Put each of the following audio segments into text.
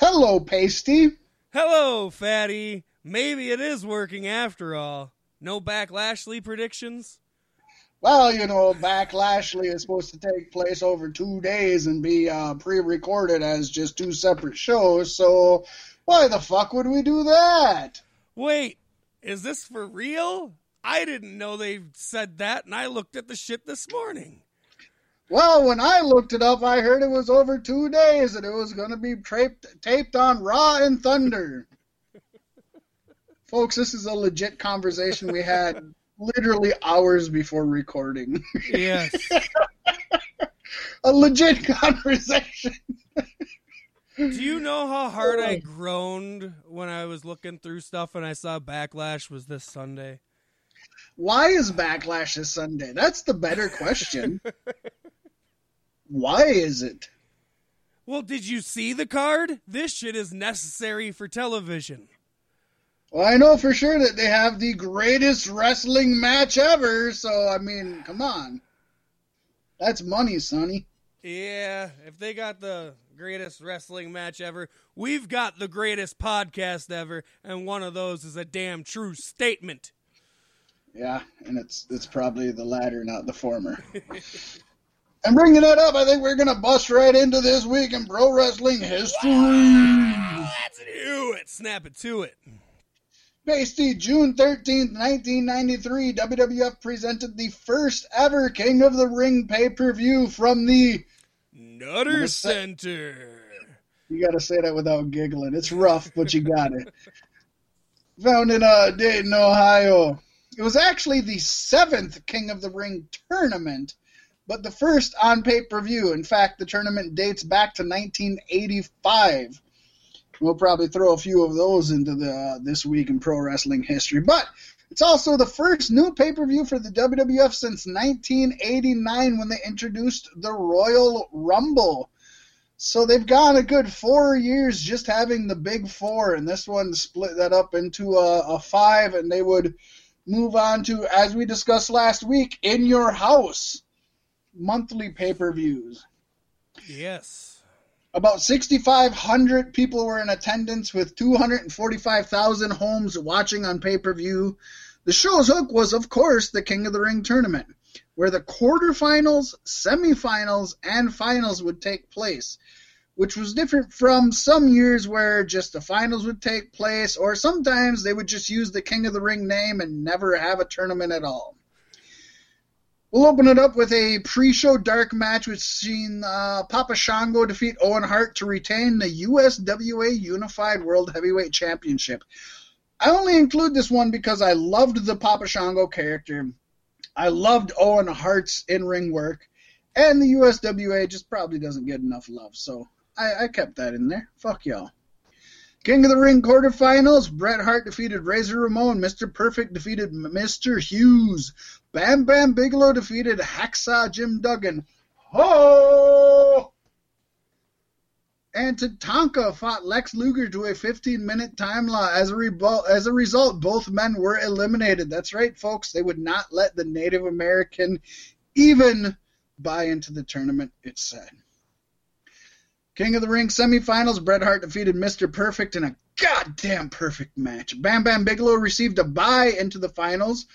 Hello, Pasty. Hello, Fatty. Maybe it is working after all. No Backlashley predictions? Well, you know, Backlashley is supposed to take place over two days and be uh, pre-recorded as just two separate shows. So why the fuck would we do that? Wait, is this for real? I didn't know they said that, and I looked at the shit this morning. Well, when I looked it up, I heard it was over two days and it was going to be taped, taped on Raw and Thunder. Folks, this is a legit conversation we had literally hours before recording. Yes. a legit conversation. Do you know how hard I groaned when I was looking through stuff and I saw Backlash was this Sunday? Why is Backlash this Sunday? That's the better question. Why is it? Well, did you see the card? This shit is necessary for television. Well, I know for sure that they have the greatest wrestling match ever, so I mean, come on. That's money, Sonny. Yeah, if they got the greatest wrestling match ever, we've got the greatest podcast ever, and one of those is a damn true statement. Yeah, and it's it's probably the latter, not the former. And bringing that up, I think we're going to bust right into this week in pro wrestling history. Let's do it. Snap it to it. Pasty, June 13th, 1993, WWF presented the first ever King of the Ring pay per view from the Nutter Center. You got to say that without giggling. It's rough, but you got it. Found in uh, Dayton, Ohio. It was actually the seventh King of the Ring tournament but the first on pay per view. In fact, the tournament dates back to 1985. We'll probably throw a few of those into the uh, this week in pro wrestling history. But it's also the first new pay per view for the WWF since 1989 when they introduced the Royal Rumble. So they've gone a good four years just having the big four, and this one split that up into a, a five, and they would move on to, as we discussed last week, In Your House monthly pay per views. Yes. About 6,500 people were in attendance with 245,000 homes watching on pay per view. The show's hook was, of course, the King of the Ring tournament, where the quarterfinals, semifinals, and finals would take place, which was different from some years where just the finals would take place, or sometimes they would just use the King of the Ring name and never have a tournament at all. We'll open it up with a pre-show dark match which seen uh, Papa Shango defeat Owen Hart to retain the USWA Unified World Heavyweight Championship. I only include this one because I loved the Papa Shango character. I loved Owen Hart's in-ring work, and the USWA just probably doesn't get enough love, so I, I kept that in there. Fuck y'all. King of the Ring quarterfinals, Bret Hart defeated Razor Ramon. Mr. Perfect defeated Mr. Hughes. Bam Bam Bigelow defeated Hacksaw Jim Duggan. Ho! And Tatanka fought Lex Luger to a 15-minute time law. As a, as a result, both men were eliminated. That's right, folks. They would not let the Native American even buy into the tournament, it said. King of the Ring semifinals, Bret Hart defeated Mr. Perfect in a goddamn perfect match. Bam Bam Bigelow received a bye into the finals,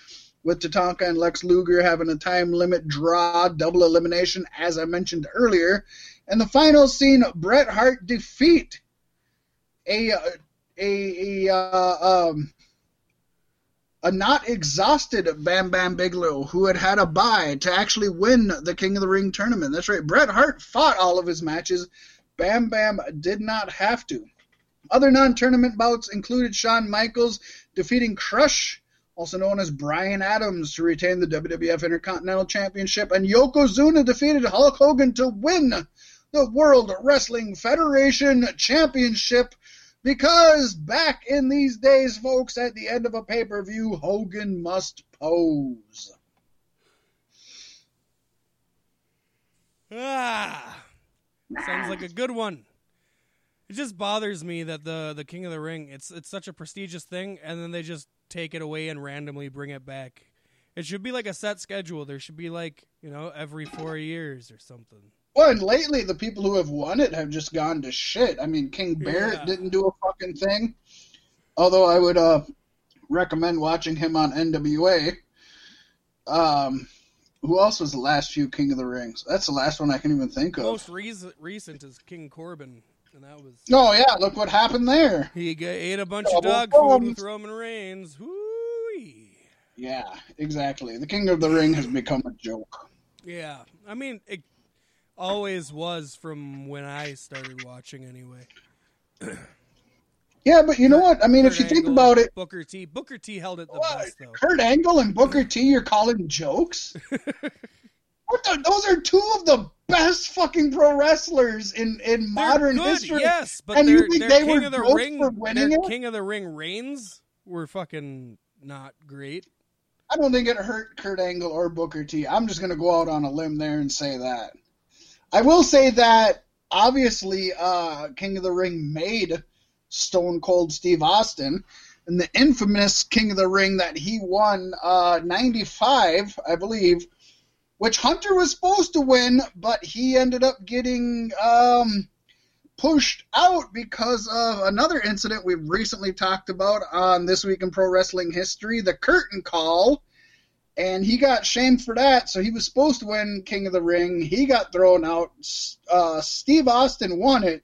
with Tatanka and Lex Luger having a time limit draw, double elimination, as I mentioned earlier. And the final scene Bret Hart defeat a a a uh, um, a not exhausted Bam Bam Bigelow who had had a bye to actually win the King of the Ring tournament. That's right. Bret Hart fought all of his matches Bam Bam did not have to. Other non tournament bouts included Shawn Michaels defeating Crush, also known as Brian Adams, to retain the WWF Intercontinental Championship, and Yokozuna defeated Hulk Hogan to win the World Wrestling Federation Championship. Because back in these days, folks, at the end of a pay per view, Hogan must pose. Ah. Sounds like a good one. It just bothers me that the the King of the Ring it's it's such a prestigious thing, and then they just take it away and randomly bring it back. It should be like a set schedule. There should be like you know every four years or something. Well, and lately the people who have won it have just gone to shit. I mean, King Barrett Yeah. didn't do a fucking thing. Although I would uh recommend watching him on NWA. Um, who else was the last few King of the Rings? That's the last one I can even think of. Most recent, recent is King Corbin, and that was Oh yeah, look what happened there. he ate a bunch Double of dog food with Roman Reigns. Whoo Yeah, exactly. The King of the Ring has become a joke. Yeah, I mean, it always was from when I started watching anyway. Yeah, but you know what? I mean, if Kurt you think about it, Booker T. Booker T. held it the what? best though. Kurt Angle and Booker T, you're calling jokes? what the, those are two of the best fucking pro wrestlers in, in They're modern good, history. yes, but And you think their they King were of the Ring, for winning their it? King of the Ring reigns were fucking not great. I don't think it hurt Kurt Angle or Booker T. I'm just going to go out on a limb there and say that. I will say that obviously uh, King of the Ring made Stone Cold Steve Austin, and the infamous King of the Ring that he won uh, 95, I believe, which Hunter was supposed to win, but he ended up getting um, pushed out because of another incident we've recently talked about on This Week in Pro Wrestling History, the curtain call. And he got shamed for that, so he was supposed to win King of the Ring. He got thrown out. Uh, Steve Austin won it.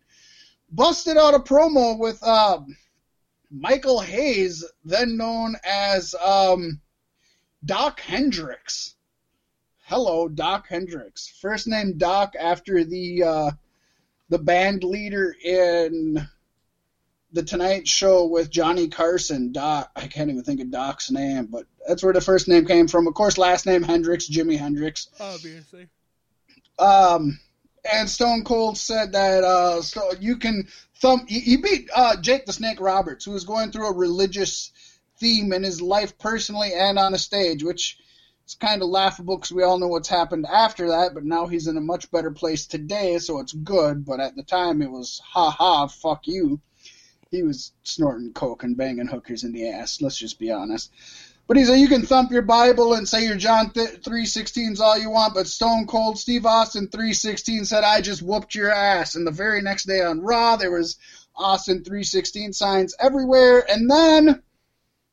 Busted out a promo with um, Michael Hayes, then known as um, Dok Hendrix. Hello, Dok Hendrix. First name Doc after the uh, the band leader in the Tonight Show with Johnny Carson. Doc, I can't even think of Doc's name, but that's where the first name came from. Of course, last name Hendrix, Jimi Hendrix. Obviously, Um, and Stone Cold said that uh, so you can thump. He, he beat uh, Jake the Snake Roberts, who was going through a religious theme in his life personally and on the stage, which is kind of laughable because we all know what's happened after that. But now he's in a much better place today, so it's good. But at the time, it was ha ha, fuck you. He was snorting coke and banging hookers in the ass. Let's just be honest. But he said you can thump your Bible and say your John three sixteens all you want, but Stone Cold Steve Austin three sixteen said I just whooped your ass. And the very next day on Raw there was Austin three sixteen signs everywhere, and then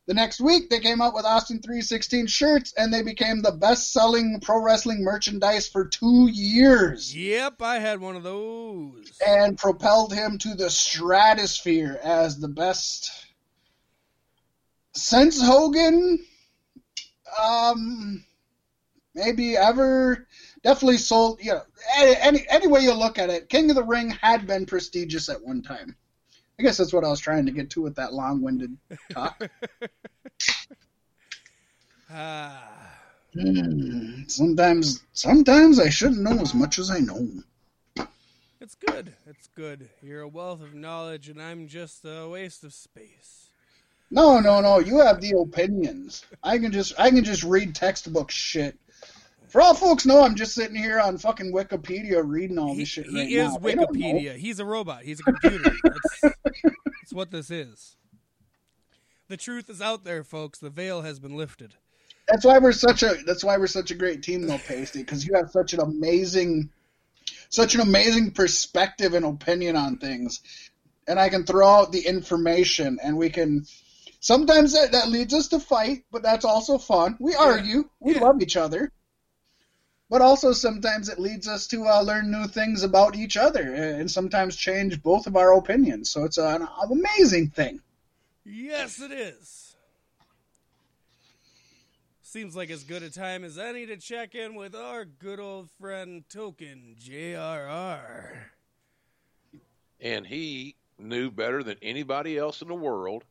the next week they came out with Austin three sixteen shirts, and they became the best selling pro wrestling merchandise for two years, yep, I had one of those. and propelled him to the stratosphere as the best since Hogan, um, maybe ever, definitely sold. You know, any any way you look at it, King of the Ring had been prestigious at one time. I guess that's what I was trying to get to with that long-winded talk. Ah, Hmm, sometimes, sometimes I shouldn't know as much as I know. it's good. It's good. You're a wealth of knowledge, and I'm just a waste of space. No, no, no. You have the opinions. I can just, I can just read textbook shit. For all folks know, I'm just sitting here on fucking Wikipedia reading all He, this shit he right is now. They don't know. Wikipedia. He's a robot. He's a computer. that's, that's what this is. The truth is out there, folks. The veil has been lifted. That's why we're such a. That's why we're such a great team, though, Pasty, because you have such an amazing, such an amazing perspective and opinion on things, and I can throw out the information, and we can. Sometimes that, that leads us to fight, but that's also fun. We argue, we Yeah. love each other, but also sometimes it leads us to uh, learn new things about each other, and sometimes change both of our opinions. So it's an amazing thing. Yes, it is. Seems like as good a time as any to check in with our good old friend Token JRR. and he knew better than anybody else in the world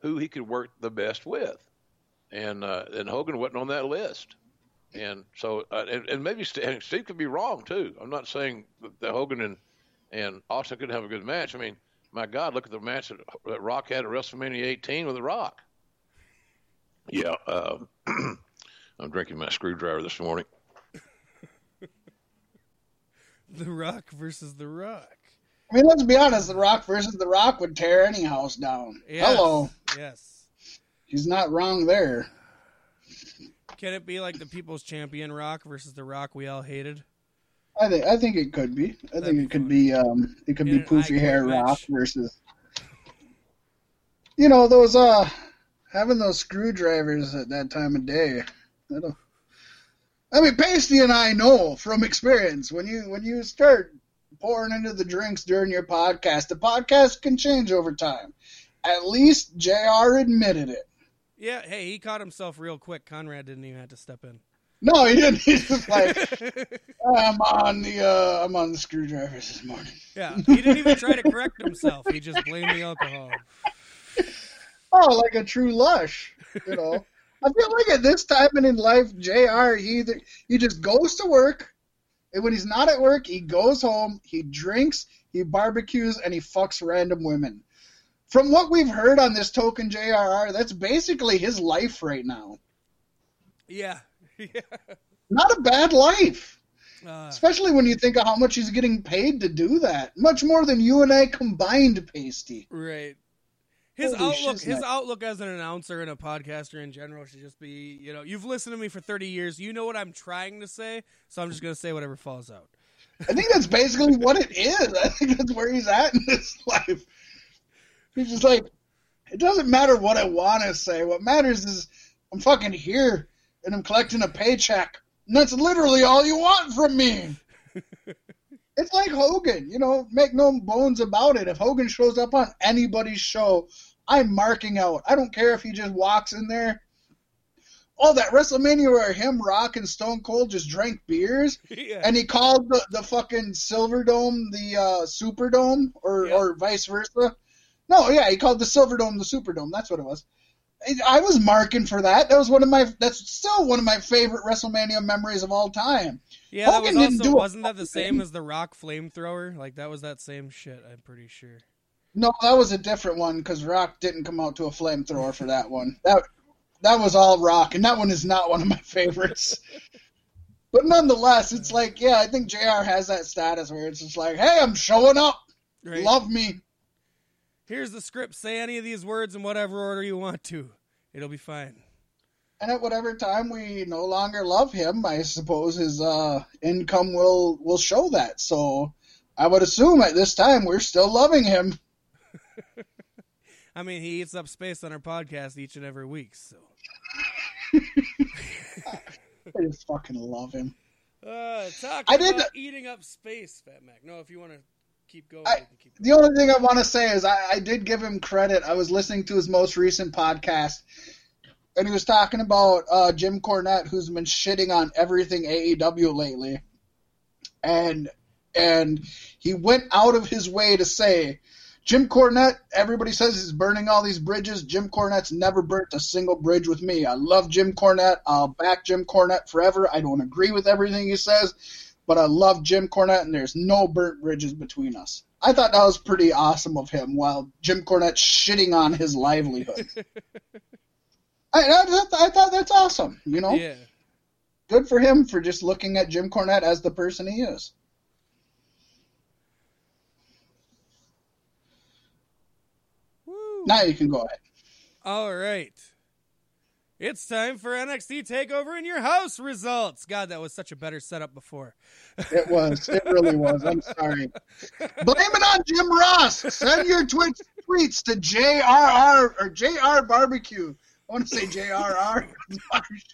who he could work the best with, and uh, and Hogan wasn't on that list, and so uh, and, and maybe Steve, and Steve could be wrong too. I'm not saying that, that Hogan and and Austin couldn't have a good match. I mean, my God, look at the match that, that Rock had at WrestleMania 18 with the Rock. Yeah, uh, I'm drinking my screwdriver this morning. The Rock versus The Rock. I mean, let's be honest. The Rock versus The Rock would tear any house down. Yes. Hello. Yes. He's not wrong there. Can it be like the People's Champion Rock versus The Rock we all hated? I think I think it could be. I That'd think be it could fun. be um it could In be poofy hair Quit rock versus you know those uh having those screwdrivers at that time of day. I don't. I mean, Pasty and I know from experience when you when you start pouring into the drinks during your podcast, the podcast can change over time. At least Jr. admitted it. Yeah, hey, he caught himself real quick. Conrad didn't even have to step in. No, he didn't. He's just like, I'm on the uh, I'm on the screwdrivers this morning. yeah, he didn't even try to correct himself. He just blamed the alcohol. Oh, like a true lush, you know. I feel like at this time and in life, Jr. He either he just goes to work, and when he's not at work, he goes home, he drinks, he barbecues, and he fucks random women. From what we've heard on this token JRR, that's basically his life right now. Yeah, yeah. Not a bad life, Uh, especially when you think of how much he's getting paid to do that. Much more than you and I combined, Pasty. right. His Holy outlook, shiznit. his outlook as an announcer and a podcaster in general should just be, you know, you've listened to me for 30 years. You know what I'm trying to say, so I'm just gonna say whatever falls out. I think that's basically what it is. I think that's where he's at in his life. He's just like, it doesn't matter what I want to say. What matters is I'm fucking here and I'm collecting a paycheck. And that's literally all you want from me. it's like Hogan, you know, make no bones about it. If Hogan shows up on anybody's show, I'm marking out. I don't care if he just walks in there. Oh, that WrestleMania where him, Rock, and Stone Cold just drank beers yeah. and he called the, the fucking Silver Dome the uh, Superdome, or Yeah. or vice versa. No, yeah, he called the Silver Dome the Superdome. That's what it was. I- I was marking for that. That was one of my. That's still one of my favorite WrestleMania memories of all time. yeah, that was didn't also wasn't that the same thing. as the Rock flamethrower? Like that was that same shit. I'm pretty sure. No, that was a different one because Rock didn't come out to a flamethrower for that one. That that was all Rock, and that one is not one of my favorites. but nonetheless, it's like, yeah, I think Jr. has that status where it's just like, hey, I'm showing up. Right. Love me. Here's the script. Say any of these words in whatever order you want to. It'll be fine. And at whatever time we no longer love him, I suppose his uh, income will will show that. So I would assume at this time we're still loving him. I mean, he eats up space on our podcast each and every week. So, I just fucking love him. uh, talk I did- eating up space, Fat Mac. No, if you want to keep going, I- keep The only thing I want to say is I, I did give him credit. I was listening to his most recent podcast, and he was talking about uh, Jim Cornette, who's been shitting on everything AEW lately, and and he went out of his way to say, Jim Cornette. Everybody says he's burning all these bridges. Jim Cornette's never burnt a single bridge with me. I love Jim Cornette. I'll back Jim Cornette forever. I don't agree with everything he says, but I love Jim Cornette, and there's no burnt bridges between us. I thought that was pretty awesome of him, while Jim Cornette's shitting on his livelihood. I, I, I thought that's awesome. You know, Yeah. good for him for just looking at Jim Cornette as the person he is. Woo. Now you can go ahead. All right. It's time for NXT Takeover in Your House results. God, that was such a better setup before. It was. It really was. I'm sorry. Blame it on Jim Ross. Send your Twitch tweets to JRR or JR Barbecue. I want to say JRR.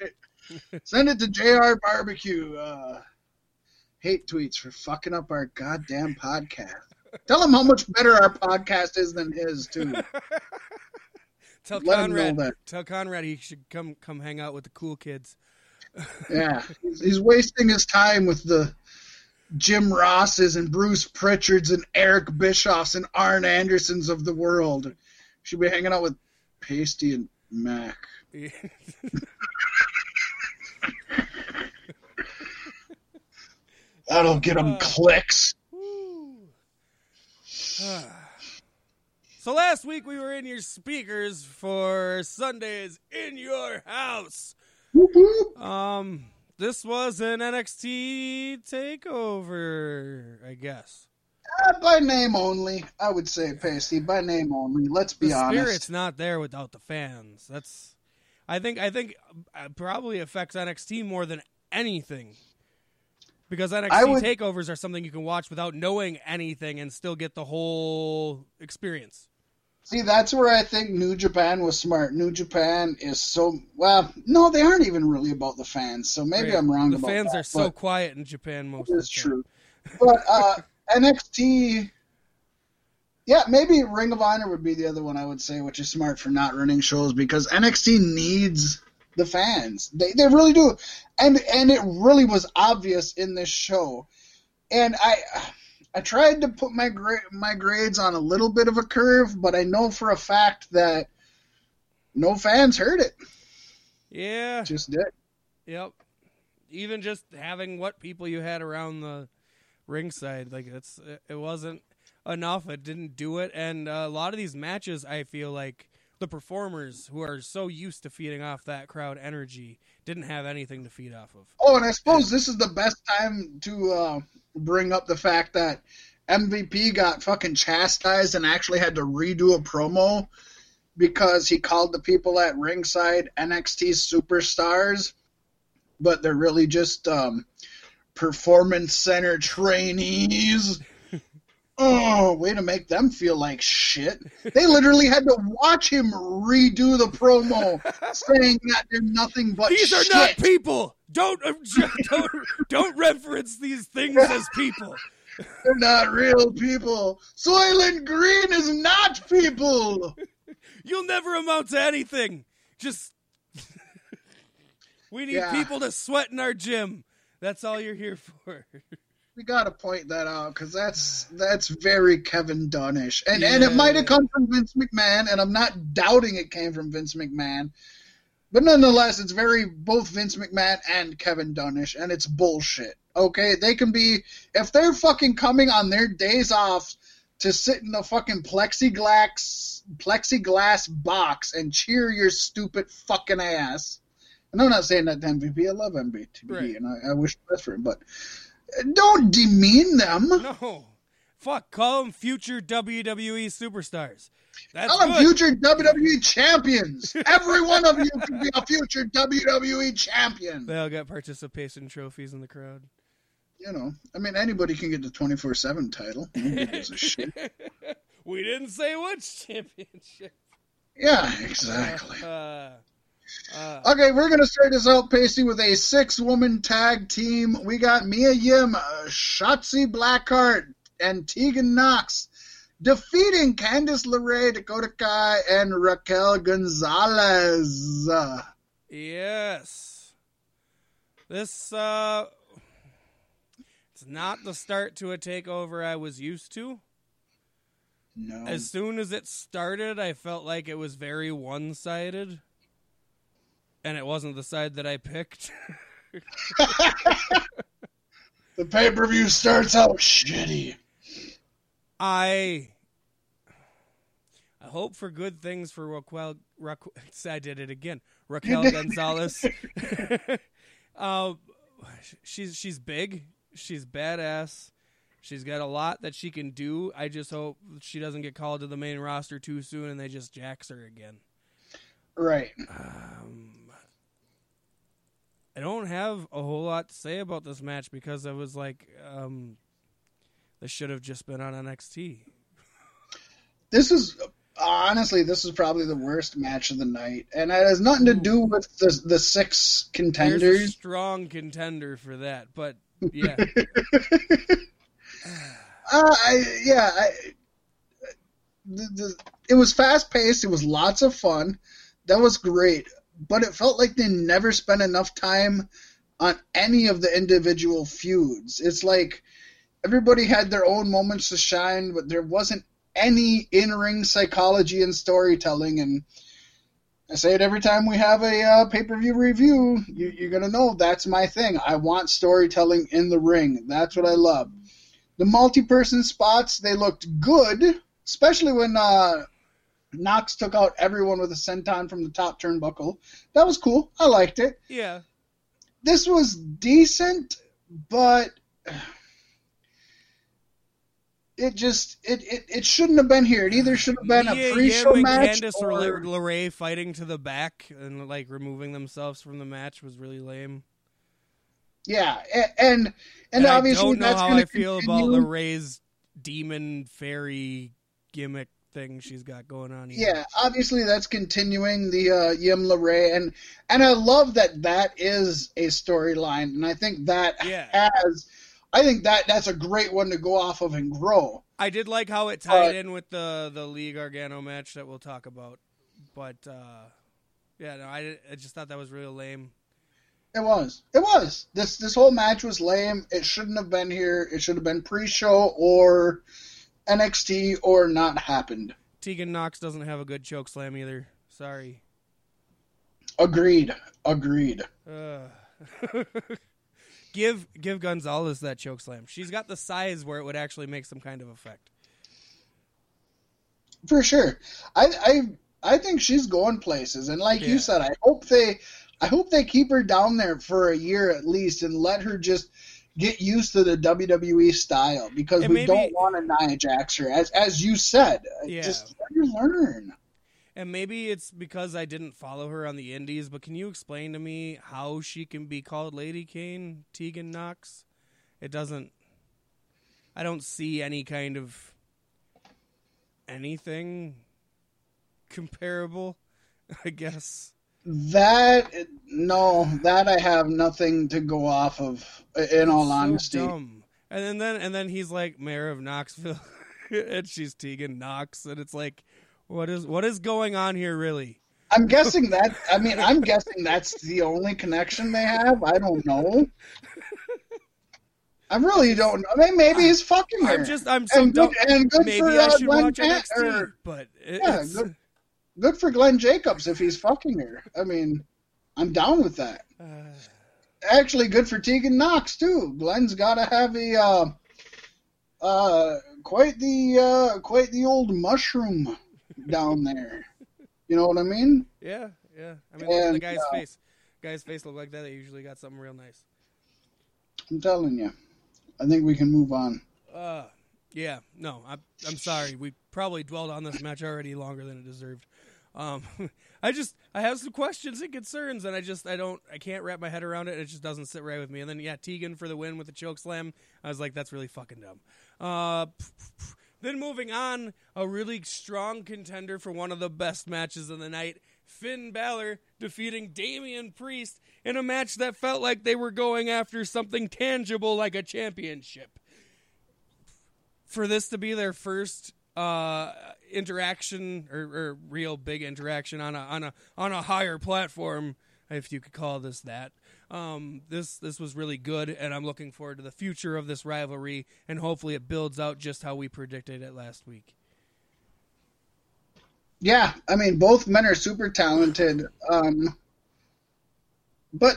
Send it to JR Barbecue. Uh, hate tweets for fucking up our goddamn podcast. Tell him how much better our podcast is than his too. Tell Let Conrad. Tell Conrad he should come come hang out with the cool kids. Yeah, he's, he's wasting his time with the Jim Rosses and Bruce Pritchards and Eric Bischoffs and Arn Andersons of the world. Should be hanging out with Pasty and Mac. That'll get him Uh. clicks. So last week we were in your speakers for Sundays in your house. Um, this was an NXT takeover, I guess. Uh, by name only, I would say Pasty. By name only. Let's be the honest. spirit's not there without the fans. That's, I think, I think, uh, probably affects NXT more than anything. Because NXT would- takeovers are something you can watch without knowing anything and still get the whole experience. See, that's where I think New Japan was smart. New Japan is so well. No, they aren't even really about the fans. So maybe Right. I'm wrong about The about fans that, are so quiet in Japan most it of is the time. true. But uh, NXT, yeah, maybe Ring of Honor would be the other one I would say, which is smart for not running shows because NXT needs the fans. They they really do, and and it really was obvious in this show. And I I tried to put my gra- my grades on a little bit of a curve, but I know for a fact that no fans heard it. Yeah. Just did. Yep. Even just having what people you had around the ringside, like it's it wasn't enough. It didn't do it, and a lot of these matches, I feel like the performers who are so used to feeding off that crowd energy didn't have anything to feed off of. Oh, and I suppose this is the best time to uh, bring up the fact that MVP got fucking chastised and actually had to redo a promo because he called the people at ringside NXT superstars, but they're really just um, performance center trainees. Oh, way to make them feel like shit. They literally had to watch him redo the promo saying that they're nothing but These are not people. Don't uh, don't don't reference these things as people. They're not real people. Soylent Green is not people. You'll never amount to anything. Just we need Yeah. people to sweat in our gym. That's all you're here for. We gotta point that out because that's that's very Kevin Dunnish, and and it might have come from Vince McMahon, and I'm not doubting it came from Vince McMahon, but nonetheless, it's very both Vince McMahon and Kevin Dunnish, and it's bullshit. Okay, they can be if they're fucking coming on their days off to sit in a fucking plexiglass plexiglass box and cheer your stupid fucking ass. And I'm not saying that to MVP. I love MVP, Right. and I, I wish the best for him, but don't demean them. No. Fuck, call them future WWE superstars. That's Tell them future WWE champions. Every one of you could be a future WWE champion. They all got participation trophies in the crowd. You know, I mean, anybody can get the 24 7 title. Nobody gives a shit. we didn't say which championship. Yeah, exactly. Uh, uh, Okay, we're going to start this out, Pasty, with a six woman tag team. We got Mia Yim, uh, Shotzi Blackheart, and Tegan Nox defeating Candice LeRae, Dakota Kai, and Raquel Gonzalez. Yes. This, uh, it's not the start to a takeover I was used to. no. As soon as it started, I felt like it was very one sided. And it wasn't the side that I picked. the pay per view starts out shitty. I I hope for good things for Raquel. Raquel I did it again. Raquel Gonzalez. um, she's she's big. She's badass. She's got a lot that she can do. I just hope she doesn't get called to the main roster too soon and they just jacks her again. Right. Um, I don't have a whole lot to say about this match because I was like, um, this should have just been on NXT. This is honestly, this is probably the worst match of the night, and it has nothing to do with the the six There's a contenders. strong contender for that, but yeah, Uh, I, yeah, I, the, the, it was fast paced. It was lots of fun. That was great, but it felt like they never spent enough time on any of the individual feuds. It's like everybody had their own moments to shine, but there wasn't any in ring psychology and storytelling. And I say it every time we have a uh, pay per view review. You, you're gonna know that's my thing. I want storytelling in the ring. That's what I love. The multi-person spots they looked good, especially when uh, Nox took out everyone with a senton from the top turnbuckle. That was cool. I liked it. yeah. This was decent, but it just it, it, it shouldn't have been here. It either should have been Mia a pre-show and match Candice or or LeRae fighting to the back and like removing themselves from the match was really lame. Yeah, and and, And, obviously I don't know that's how I feel about continue. Demon fairy gimmick thing she's got going on here. Yeah, obviously that's continuing the uh, Yim LeRae, and and I love that that is a storyline, and I think that Yeah. has, I think that that's a great one to go off of and grow. I did like how it tied Uh, in with the the Lee Gargano match that we'll talk about, but uh, yeah, no, I, I just thought that was real lame. It was, it was. This this whole match was lame. It shouldn't have been here. It should have been pre-show or NXT or not happened. Tegan Nox doesn't have a good choke slam either. Sorry. Agreed, agreed. Uh, give give Gonzalez that choke slam. She's got the size where it would actually make some kind of effect. For sure. I I I think she's going places and like Yeah. you said, I hope they I hope they keep her down there for a year at least and let her just get used to the WWE style because And we maybe- don't want a Nia Jax her as as you said. Yeah. Just let her learn. And maybe it's because I didn't follow her on the indies, but can you explain to me how she can be called Lady Kane, Tegan Nox? It doesn't I don't see any kind of anything comparable, I guess. That no, that I have nothing to go off of in all So honesty. dumb. And then, and then he's like mayor of Knoxville and she's Tegan Nox and it's like what is what is going on here really? I'm guessing that. I mean, I'm guessing that's the only connection they have. I don't know. I really don't know. I mean, maybe he's fucking her. I'm just I'm so and dumb. good, and good Maybe for I uh, should Glenn watch NXT, or, but it, yeah, it's, good, good for Glenn Jacobs if he's fucking her. I mean, I'm down with that. uh, Actually, good for Tegan Nox too. Glenn's got to have a uh, uh, quite the uh, quite the old mushroom down there. You know what I mean? yeah, yeah. I mean, at the guy's uh, face. Guy's face look like that. They usually got something real nice. I'm telling you. I think we can move on. Uh, yeah, no, I'm, I'm sorry. We probably dwelled on this match already longer than it deserved. Um, I just, I have some questions and concerns, and I just, I don't, I can't wrap my head around it. It just doesn't sit right with me. And then, yeah, Tegan for the win with the choke slam. I was like, that's really fucking dumb. Uh, then moving on, a really strong contender for one of the best matches of the night. Finn Balor defeating Damian Priest in a match that felt like they were going after something tangible like a championship for this to be their first uh, interaction or, or real big interaction on a on a on a higher platform, if you could call this that. Um, this this was really good, and I'm looking forward to the future of this rivalry, and hopefully it builds out just how we predicted it last week. Yeah, I mean, both men are super talented. Um, but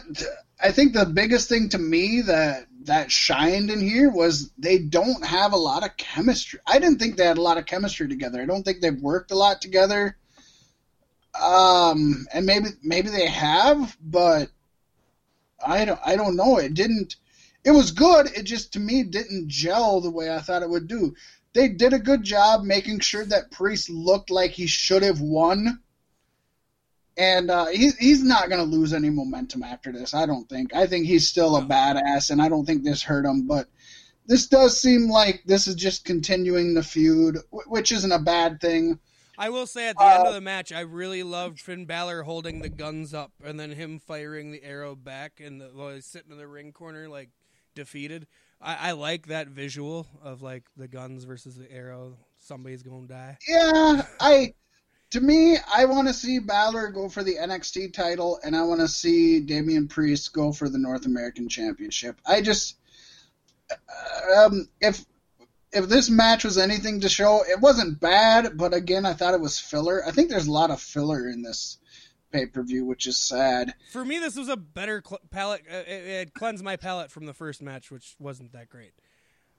I think the biggest thing to me that that shined in here was they don't have a lot of chemistry. I didn't think they had a lot of chemistry together. I don't think they've worked a lot together. Um, and maybe maybe they have, but I don't I don't know. It didn't. It was good. It just to me didn't gel the way I thought it would do they did a good job making sure that Priest looked like he should have won. And uh, he, he's not going to lose any momentum after this, I don't think. I think he's still a badass, and I don't think this hurt him. But this does seem like this is just continuing the feud, which isn't a bad thing. I will say at the end Uh, of the match, I really loved Finn Balor holding the guns up and then him firing the arrow back and the, while he's sitting in the ring corner like defeated. I, I like that visual of like the guns versus the arrow. Somebody's gonna die. Yeah, I. To me, I want to see Balor go for the NXT title, and I want to see Damian Priest go for the North American Championship. I just, um, if if this match was anything to show, it wasn't bad, but again, I thought it was filler. I think there's a lot of filler in this pay per view, which is sad. For me, this was a better cl- palate. Uh, it, it cleansed my palate from the first match, which wasn't that great.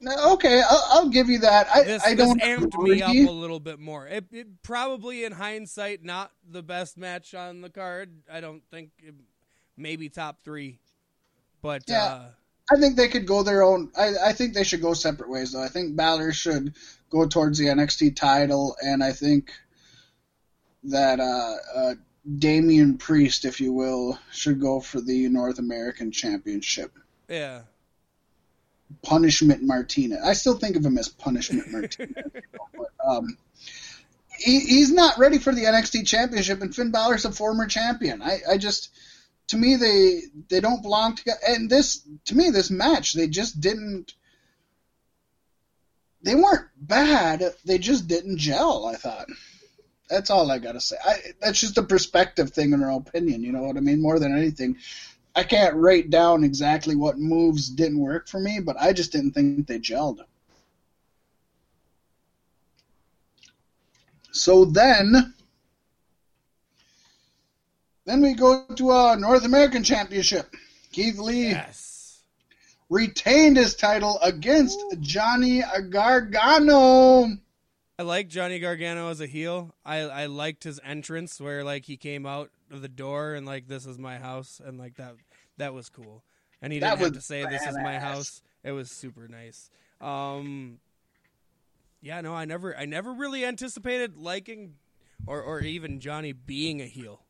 No, Okay, I'll, I'll give you that. I, This, I don't amped agree. me up a little bit more. It, it probably, in hindsight, not the best match on the card. I don't think it, maybe top three, but Yeah. uh, I think they could go their own. I, I think they should go separate ways, though. I think Balor should go towards the NXT title, and I think that uh, uh, Damian Priest, if you will, should go for the North American Championship. Yeah. Punishment Martinez. I still think of him as Punishment Martinez. but, um, he, he's not ready for the NXT Championship, and Finn Balor's a former champion. I, I just, to me, they they don't belong together. And this, to me, this match, they just didn't. They weren't bad. They just didn't gel. I thought. That's all I gotta say. I, that's just a perspective thing in our opinion. You know what I mean? More than anything, I can't write down exactly what moves didn't work for me, but I just didn't think they gelled. So then, then we go to a North American Championship. Keith Lee Yes. retained his title against Johnny Gargano. I like Johnny Gargano as a heel. I I liked his entrance where like he came out the door and like this is my house and like that that was cool. And he That didn't have to say this is my badass. house. It was super nice. Um Yeah, no, I never I never really anticipated liking or or even Johnny being a heel.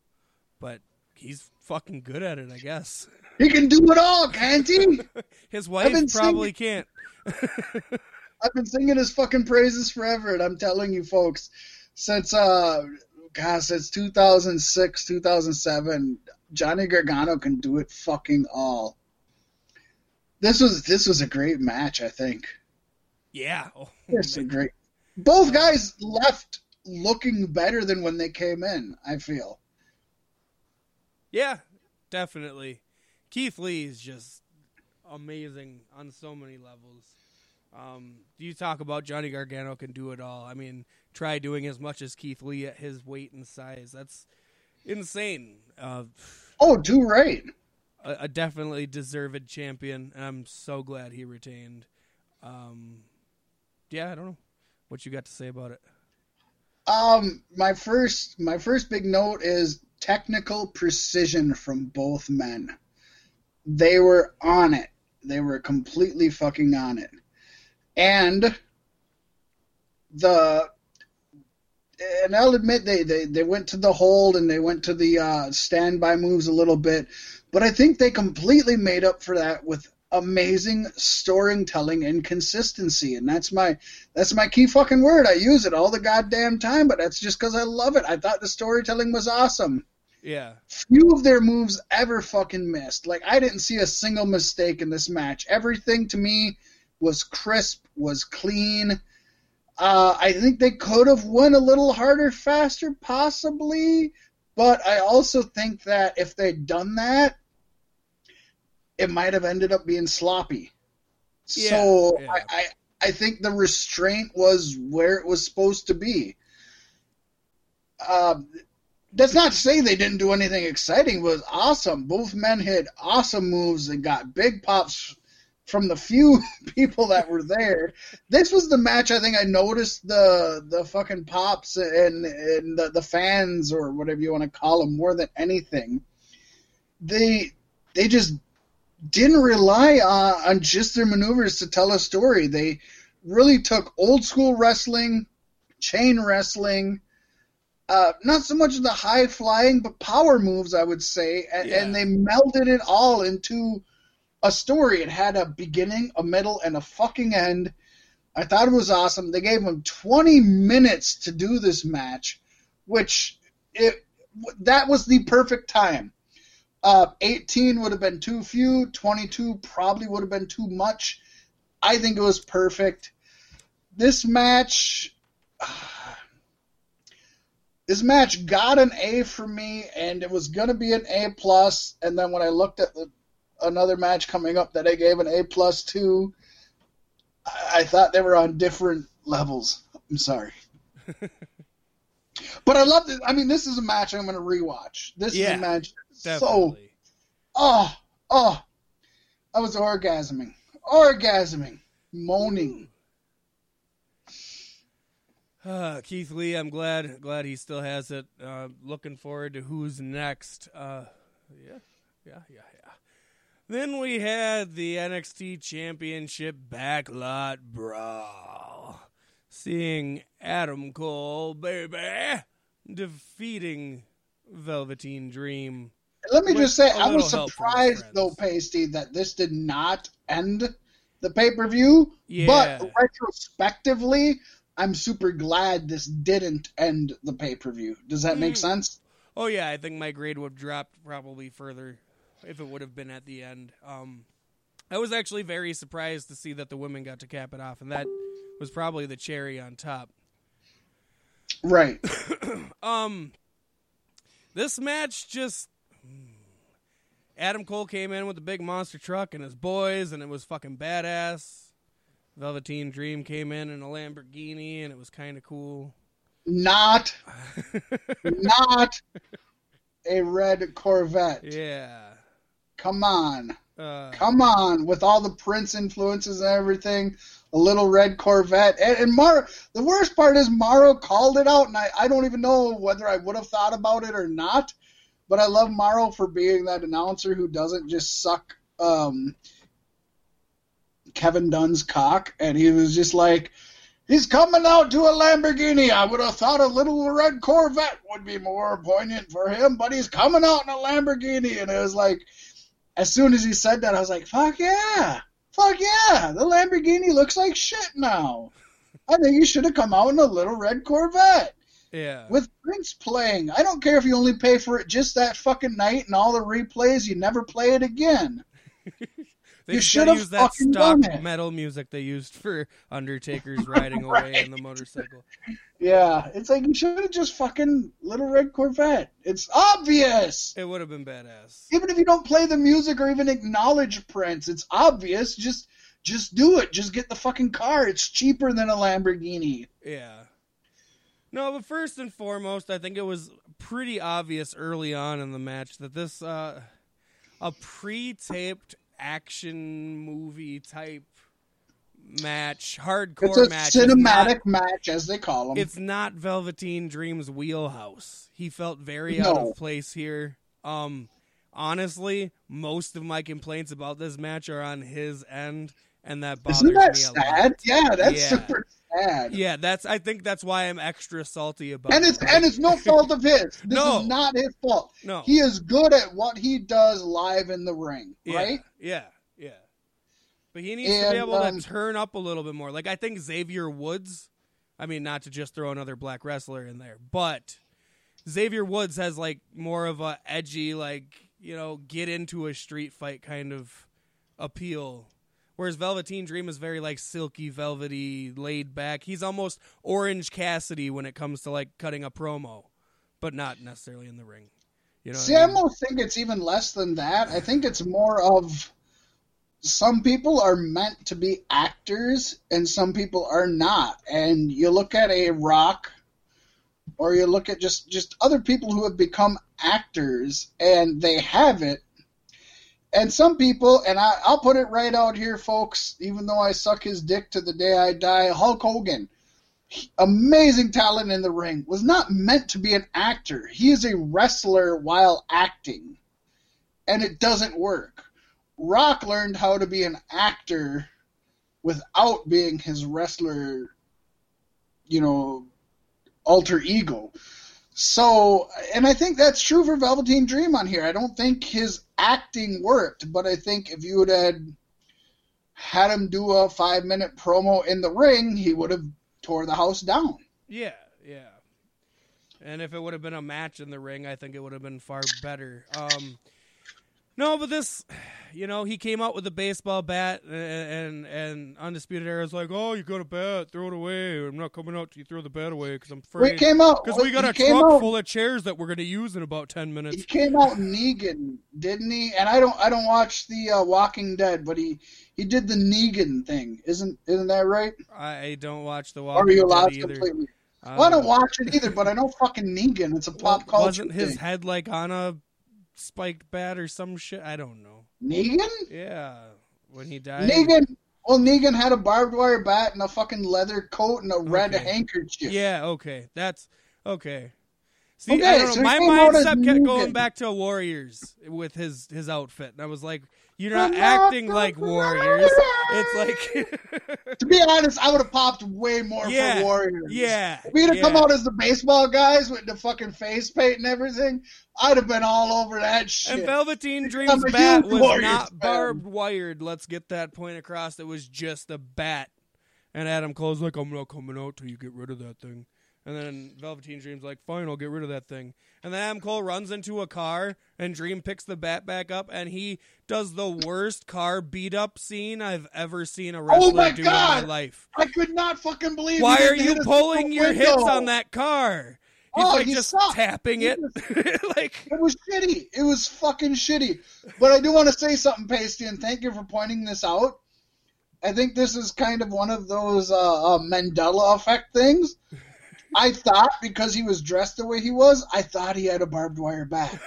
But he's fucking good at it, I guess. He can do it all, can't he? His wife probably can't. I've been singing his fucking praises forever, and I'm telling you, folks, since uh, gosh, since 2006, 2007, Johnny Gargano can do it fucking all. This was this was a great match, I think. Yeah. Oh, It's a great. Both guys left looking better than when they came in. I feel. Yeah, definitely. Keith Lee is just amazing on so many levels. Um, you talk about Johnny Gargano can do it all. I mean, try doing as much as Keith Lee at his weight and size. That's insane. Uh, Oh, do right. a, a definitely deserved champion, and I'm so glad he retained. Um, yeah, I don't know what you got to say about it. Um, my first my first big note is technical precision from both men. They were on it. They were completely fucking on it. And the and I'll admit they, they, they went to the hold and they went to the uh, standby moves a little bit, but I think they completely made up for that with amazing storytelling and consistency, and that's my that's my key fucking word. I use it all the goddamn time, but that's just because I love it. I thought the storytelling was awesome. Yeah, Few of their moves ever fucking missed. Like I didn't see a single mistake in this match. Everything to me was crisp, was clean. Uh, I think they could have went a little harder, faster, possibly, but I also think that if they'd done that, it might have ended up being sloppy. so Yeah, yeah. I, I, I think the restraint was where it was supposed to be. Um, that's not to say they didn't do anything exciting. It was awesome. Both men hit awesome moves and got big pops from the few people that were there. This was the match I think I noticed the the fucking pops and and the, the fans or whatever you want to call them more than anything. They they just didn't rely on, on just their maneuvers to tell a story. They really took old school wrestling, chain wrestling, uh, not so much the high flying, but power moves, I would say, and, Yeah. and they melded it all into a story. It had a beginning, a middle, and a fucking end. I thought it was awesome. They gave them 20 minutes to do this match, which it that was the perfect time. Uh, 18 would have been too few. 22 probably would have been too much. I think it was perfect. This match, this match got an A for me, and it was gonna be an A plus. And then when I looked at the another match coming up that I gave an A plus to, I, I thought they were on different levels. I'm sorry. But I love this. I mean, this is a match I'm going to rewatch. This Yeah, is a match so definitely. Oh, oh, I was orgasming, orgasming, moaning. Uh, Keith Lee, I'm glad glad he still has it. Uh, looking forward to who's next. Uh, yeah, yeah, yeah. Then we had the NXT Championship backlot brawl, seeing Adam Cole, baby, defeating Velveteen Dream. let me just say, I was little help from his surprised though, Pasty, that this did not end the pay per view. Yeah. But retrospectively, I'm super glad this didn't end the pay per view. Does that make Mm. sense? Oh yeah, I think my grade would have dropped probably further if it would have been at the end. Um, I was actually very surprised to see that the women got to cap it off, and that was probably the cherry on top. Right. Um, this match just Adam Cole came in with the big monster truck and his boys, and it was fucking badass. Velveteen Dream came in in a Lamborghini, and it was kind of cool. Not, not a red Corvette. yeah. Come on. Uh, Come on, with all the Prince influences and everything, a little red Corvette. And, and Mar, the worst part is Mauro called it out, and I, I don't even know whether I would have thought about it or not. But I love Mauro for being that announcer who doesn't just suck um, Kevin Dunn's cock. And he was just like, he's coming out to a Lamborghini. I would have thought a little red Corvette would be more poignant for him, but he's coming out in a Lamborghini. And it was like, as soon as he said that, I was like, fuck yeah. Fuck yeah. The Lamborghini looks like shit now. I think he should have come out in a little red Corvette yeah. with Prince playing. I don't care if you only pay for it just that fucking night and all the replays, you never play it again. They You should used that fucking stock done it. metal music they used for Undertaker's riding away in the motorcycle. Yeah, it's like you should have just fucking little red Corvette. It's obvious. It would have been badass. Even if you don't play the music or even acknowledge Prince, it's obvious. Just just do it. Just get the fucking car. It's cheaper than a Lamborghini. Yeah. No, but first and foremost, I think it was pretty obvious early on in the match that this uh a pre-taped action movie type match, hardcore It's a match. cinematic not- match, as they call them. it's not Velveteen Dream's wheelhouse. He felt very out of place here. Um, honestly, most of my complaints about this match are on his end, and that bothers Isn't that me a sad? lot. Yeah, that's Yeah. super sad. Yeah, that's. I think that's why I'm extra salty about. And it. it's and it's no fault of his. This No. is not his fault. no. He is good at what he does live in the ring, yeah, right? Yeah, yeah. But he needs to be able um, to turn up a little bit more. Like I think Xavier Woods. I mean, not to just throw another black wrestler in there, but Xavier Woods has like more of a edgy, like you know, get into a street fight kind of appeal. Whereas Velveteen Dream is very like silky, velvety, laid back. He's almost Orange Cassidy when it comes to like cutting a promo, but not necessarily in the ring. You know, See, I I almost think it's even less than that. I think it's more of some people are meant to be actors and some people are not. And you look at a rock or you look at just just other people who have become actors and they have it. And some people, and I, I'll put it right out here, folks, even though I suck his dick to the day I die, Hulk Hogan amazing talent in the ring, was not meant to be an actor. He is a wrestler while acting, and it doesn't work. Rock learned how to be an actor without being his wrestler, you know, alter ego. So, and I think that's true for Velveteen Dream on here. I don't think his acting worked, but I think if you would have had him do a five minute promo in the ring, he would have tore the house down. Yeah, yeah. And if it would have been a match in the ring, I think it would have been far better. Um, no, but this, you know, he came out with a baseball bat, and and, and Undisputed Era was like, "Oh, you got a bat, throw it away. I'm not coming out till you throw the bat away because I'm afraid. We came out because we got a truck out- full of chairs that we're going to use in about ten minutes. He came out Negan, didn't he? And I don't, I don't watch the uh, Walking Dead, but he, he did the Negan thing, isn't, isn't that right? I don't watch the Walking are you Dead lost either. completely? Um, well, I don't watch it either, but I know fucking Negan. It's a pop well, culture Wasn't his thing. head like on a spiked bat or some shit? I don't know. Negan? Yeah, when he died. Negan. Well, Negan had a barbed wire bat and a fucking leather coat and a red Okay. handkerchief. Yeah, okay. That's okay. See, Okay, I don't know. so my came out as mindset kept going back to Warriors with his his outfit, and I was like, "You're not acting like Warriors." It's like, To be honest, I would have popped way more Yeah, for Warriors. yeah, If he'd have yeah. come out as the baseball guys with the fucking face paint and everything, I'd have been all over that shit. And Velveteen Dream's bat was Warriors not fan. barbed wired. Let's get that point across. It was just a bat. And Adam Cole's like, I'm not coming out till you get rid of that thing. And then Velveteen Dream's like, fine, I'll get rid of that thing. And then Adam Cole runs into a car, and Dream picks the bat back up, and he does the worst car beat up scene I've ever seen a wrestler Oh my do God! in my life. I could not fucking believe. Why are you pulling your window. on that car? He's Oh, like he just sucked. tapping it. like, It was shitty. It was fucking shitty. But I do want to say something, Pasty, and thank you for pointing this out. I think this is kind of one of those uh, uh, Mandela effect things. I thought because he was dressed the way he was, I thought he had a barbed wire bat.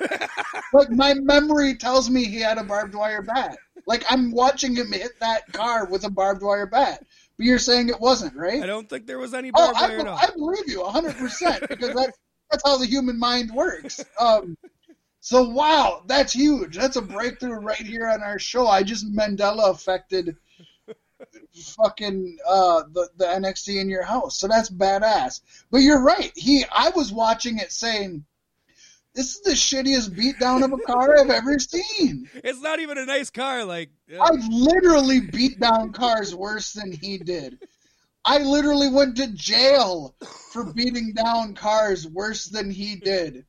like my memory tells me he had a barbed wire bat. Like I'm watching him hit that car with a barbed wire bat. But you're saying it wasn't, right? I don't think there was any Oh, barbed I, wire at all. I believe you 100% because that's, that's how the human mind works. Um, so, wow, that's huge. That's a breakthrough right here on our show. I just Mandela affected fucking uh, the, the NXT in your house. So that's badass. But you're right. He, I was watching it saying, this is the shittiest beatdown of a car I've ever seen. It's not even a nice car. Like, uh, I've literally beat down cars worse than he did. I literally went to jail for beating down cars worse than he did.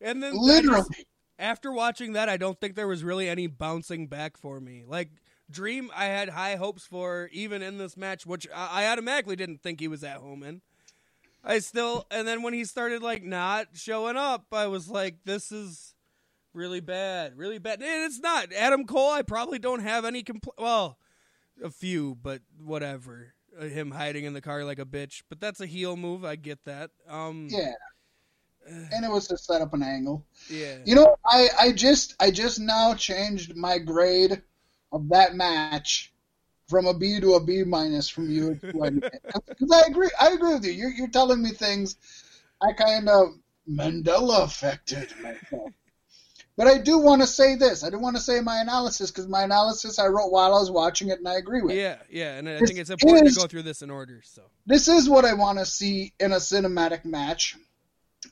and then Literally. After watching that, I don't think there was really any bouncing back for me. Like Dream, I had high hopes for even in this match, which I, I automatically didn't think he was at home in. I still, and then when he started like not showing up, I was like, this is really bad, really bad. And it's not Adam Cole. I probably don't have any compl- well, a few, but whatever. Uh, Him hiding in the car like a bitch, but that's a heel move. I get that. Um, Yeah. And it was to set up an angle. yeah. You know, I, I just I just now changed my grade of that match from a B to a B minus from you because I agree I agree with you. You're you're telling me things I kind of Mandela affected myself. But I do want to say this. I do want to say my analysis because my analysis I wrote while I was watching it and I agree with. Yeah, yeah, and I This think it's important is- to go through this in order. So This is what I want to see in a cinematic match.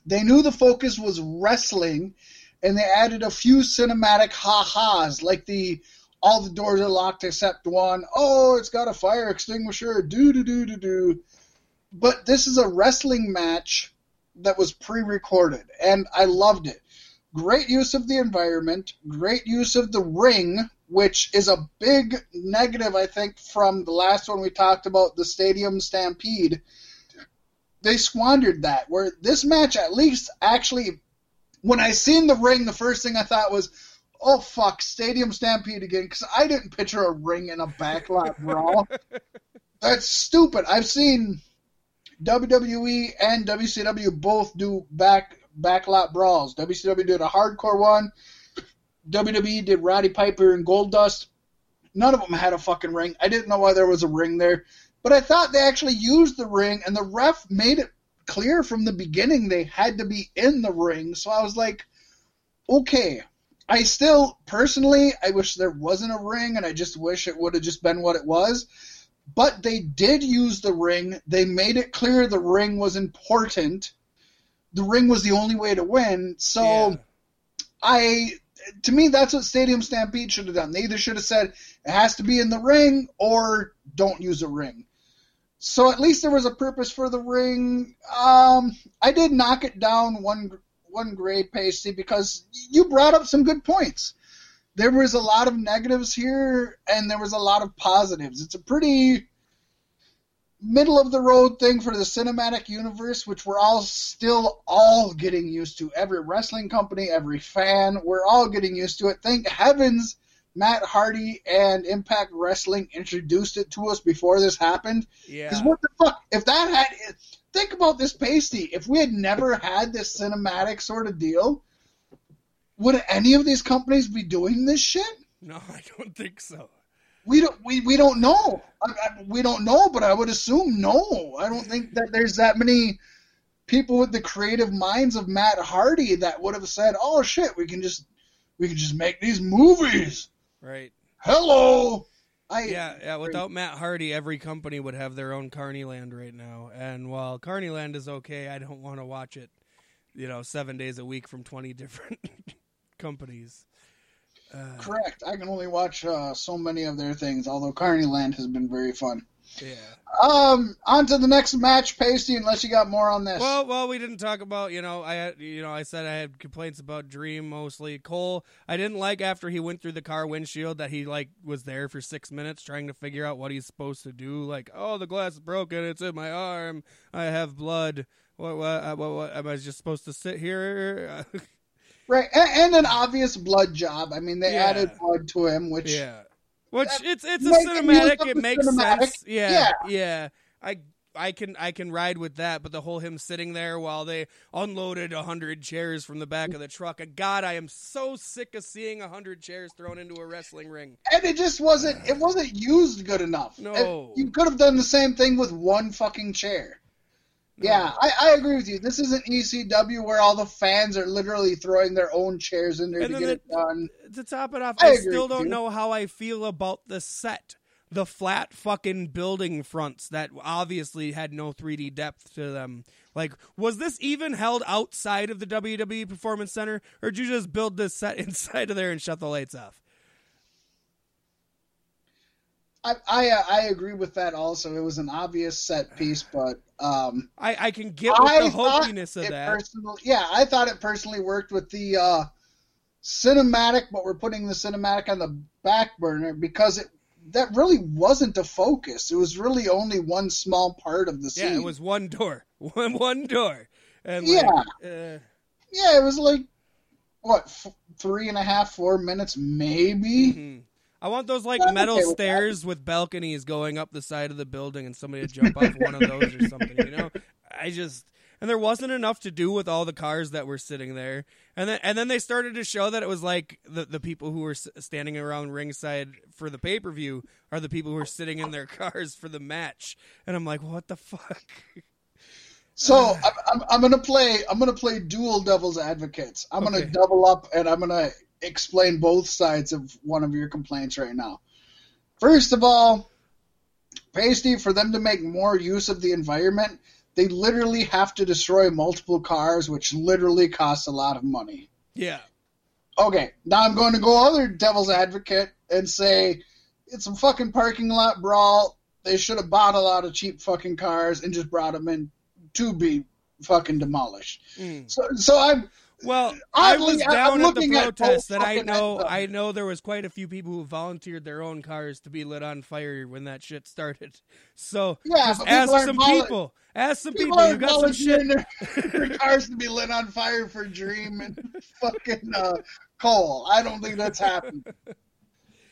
They knew the focus was wrestling, and they added a few cinematic ha-has, like the all the doors are locked except one. Oh, it's got a fire extinguisher. Do do do do do. But this is a wrestling match that was pre-recorded, and I loved it. Great use of the environment, great use of the ring, which is a big negative, I think, from the last one we talked about, the Stadium Stampede. They squandered that. Where this match, at least, actually, when I seen the ring, the first thing I thought was, "Oh fuck, Stadium Stampede again," because I didn't picture a ring in a backlot brawl. That's stupid. I've seen WWE and WCW both do back backlot brawls. WCW did a hardcore one. WWE did Roddy Piper and Goldust. None of them had a fucking ring. I didn't know why there was a ring there, but I thought they actually used the ring, and the ref made it clear from the beginning they had to be in the ring. So I was like, okay. I still personally, I wish there wasn't a ring, and I just wish it would have just been what it was. But they did use the ring. They made it clear the ring was important. The ring was the only way to win. So yeah. I, to me, that's what Stadium Stampede should have done. They either should have said it has to be in the ring or don't use a ring. So at least there was a purpose for the ring. Um, I did knock it down one one grade, Pasty, because you brought up some good points. There was a lot of negatives here, and there was a lot of positives. It's a pretty middle of the road thing for the cinematic universe, which we're all still all getting used to. Every wrestling company, every fan, we're all getting used to it. Thank heavens Matt Hardy and Impact Wrestling introduced it to us before this happened. yeah. Because what the fuck? If that had. Think about this pasty. If we had never had this cinematic sort of deal, would any of these companies be doing this shit? No, I don't think so. We don't. We, we don't know. I, I, we don't know, but I would assume no. I don't think that there's that many people with the creative minds of Matt Hardy that would have said, "Oh shit, we can just we can just make these movies." Right. Hello. I Yeah, yeah. Without Matt Hardy, every company would have their own Carneyland right now. And while Carneyland is okay, I don't want to watch it, you know, seven days a week from twenty different companies. Uh, correct. I can only watch uh, so many of their things. Although Carneyland has been very fun. Yeah. Um, on to the next match, Pasty. Unless you got more on this. Well, well, we didn't talk about you know I had you know I said I had complaints about Dream mostly. Cole, I didn't like after he went through the car windshield that he like was there for six minutes trying to figure out what he's supposed to do. Like, oh, the glass is broken. It's in my arm. I have blood. What? What? uh, What? what am I just supposed to sit here? right, and, and an obvious blood job. I mean, they Yeah. added blood to him, which yeah. Which it's it's a cinematic. use It makes cinematic. sense. Yeah, Yeah. yeah. I I can I can ride with that, but the whole him sitting there while they unloaded a hundred chairs from the back of the truck. God, I am so sick of seeing a hundred chairs thrown into a wrestling ring. and it just wasn't it wasn't used good enough. No. It- you could have done the same thing with one fucking chair. Yeah, I, I agree with you. This isn't ECW where all the fans are literally throwing their own chairs in there And to get the- it done. To top it off, I I, still don't know how I feel about the set. The flat fucking building fronts that obviously had no 3D depth to them. Like, was this even held outside of the WWE Performance Center, or did you just build this set inside of there and shut the lights off? I I, uh, I agree with that. Also, it was an obvious set piece, but um, I, I can get with the hokiness of that. yeah, I thought it personally worked with the uh, cinematic, but we're putting the cinematic on the back burner because it that really wasn't a focus. It was really only one small part of the scene. Yeah, it was one door, one one door, and Yeah. like, uh, Yeah, it was like what f- three and a half, four minutes, maybe. mhm. I want those like metal okay with that. stairs with balconies going up the side of the building, and somebody to jump off one of those or something. You know, I just and there wasn't enough to do with all the cars that were sitting there, and then and then they started to show that it was like the the people who were s- standing around ringside for the pay per view are the people who are sitting in their cars for the match, and I'm like, what the fuck? So I'm, I'm, I'm gonna play. I'm gonna play dual devil's advocates. I'm gonna double up, and I'm gonna explain both sides of one of your complaints right now. First of all, Pasty, for them to make more use of the environment, they literally have to destroy multiple cars, which literally costs a lot of money. Yeah, Okay, now I'm going to go other devil's advocate and say it's a fucking parking lot brawl. They should have bought a lot of cheap fucking cars and just brought them in to be fucking demolished. Mm. So, so I'm Well, I was I'm down at the at protest, and I know I know there was quite a few people who volunteered their own cars to be lit on fire when that shit started. So Yeah, just but people ask some volu- people. Ask some people people. You got some shit. their cars to be lit on fire for Dream and fucking uh, Cole. I don't think that's happened.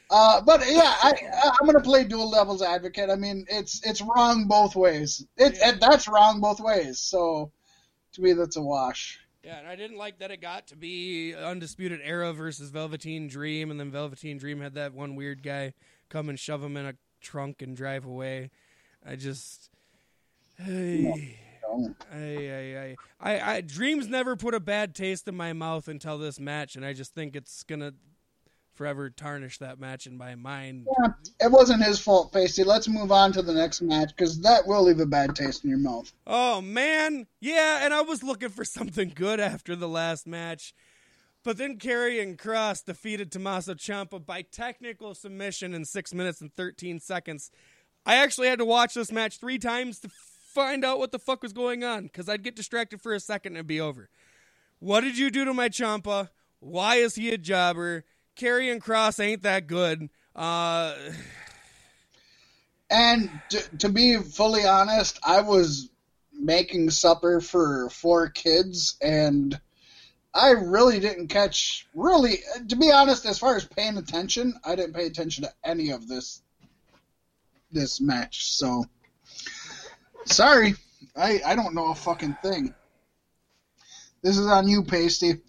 Uh, but yeah, I, I- I'm gonna play dual devil's advocate. I mean, it's it's wrong both ways. It, Yeah. and that's wrong both ways. So to me, that's a wash. Yeah, and I didn't like that it got to be Undisputed Era versus Velveteen Dream, and then Velveteen Dream had that one weird guy come and shove him in a trunk and drive away. I just. Hey. I, I, I, I, Dreams never put a bad taste in my mouth until this match, and I just think it's gonna forever tarnish that match in my mind. yeah, it wasn't his fault, Facey. Let's move on to the next match because that will leave a bad taste in your mouth. Oh man, yeah, and I was looking for something good after the last match, but then Karrion Kross defeated Tommaso Ciampa by technical submission in six minutes and thirteen seconds. I actually had to watch this match three times to find out what the fuck was going on because I'd get distracted for a second and it'd be over. What did you do to my Ciampa? Why is he a jobber? Karrion Kross ain't that good. Uh, And to, to be fully honest, I was making supper for four kids, and I really didn't catch. Really, to be honest, as far as paying attention, I didn't pay attention to any of this this match. So sorry, I I don't know a fucking thing. This is on you, Pasty.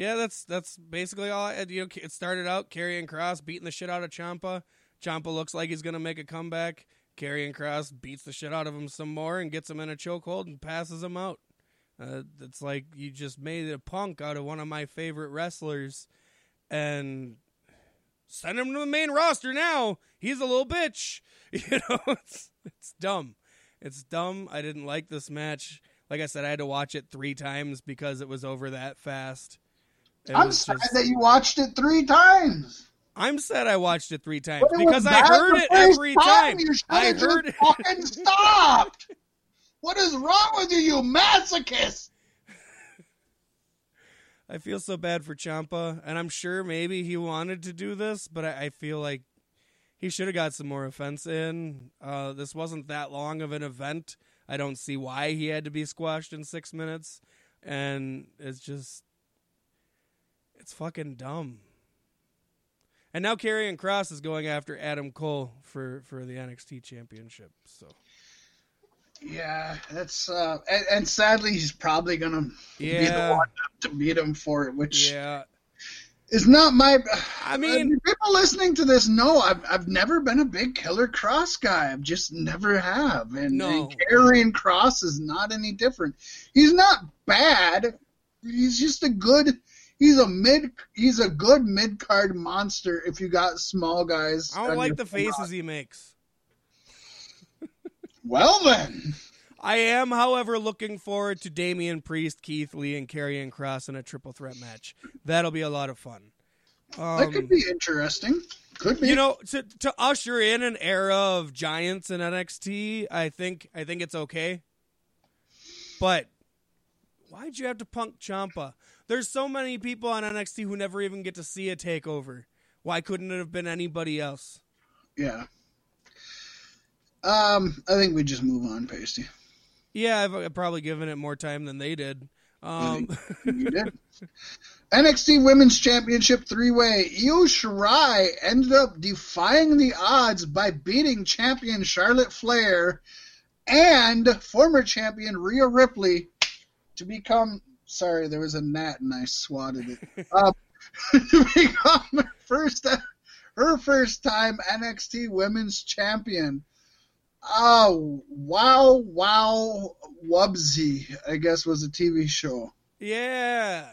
Yeah, that's that's basically all. I, you know, it started out Karrion Kross beating the shit out of Ciampa. Ciampa looks like he's gonna make a comeback. Karrion Kross beats the shit out of him some more and gets him in a chokehold and passes him out. Uh, it's like you just made a punk out of one of my favorite wrestlers, and send him to the main roster now. He's a little bitch. You know, it's it's dumb. It's dumb. I didn't like this match. Like I said, I had to watch it three times because it was over that fast. It I'm sad just- that you watched it three times. I'm sad I watched it three times it because I heard it every time. You I heard it. fucking stopped. What is wrong with you, you masochist? I feel so bad for Ciampa, and I'm sure maybe he wanted to do this, but I, I feel like he should have got some more offense in. Uh, this wasn't that long of an event. I don't see why he had to be squashed in six minutes, and it's just, it's fucking dumb. And now Karrion Kross is going after Adam Cole for for the NXT Championship. So Yeah, that's uh, and, and sadly he's probably gonna be the one to beat him for it, which yeah. is not my. I mean, people listening to this know I've I've never been a big Killer Kross guy. I've just never have, and, No. and Karrion Kross is not any different. He's not bad. He's just a good. He's a mid. He's a good mid card monster. If you got small guys, I don't like the faces he makes. Well then, I am, however, looking forward to Damian Priest, Keith Lee, and Karrion Kross in a triple threat match. That'll be a lot of fun. that Um, could be interesting. Could be. you know, to to usher in an era of giants in NXT, I think I think it's okay. But why'd you have to punk Ciampa? There's so many people on NXT who never even get to see a takeover. Why couldn't it have been anybody else? yeah. Um, I think we just move on, Pasty. Yeah, I've, probably given it more time than they did. Um, You did. NXT Women's Championship three way. Io Shirai ended up defying the odds by beating champion Charlotte Flair and former champion Rhea Ripley to become. Sorry, there was a gnat and I swatted it. Um, become her first, her first time NXT Women's Champion. Oh, wow, wow, Wubbzy, I guess was a TV show. yeah,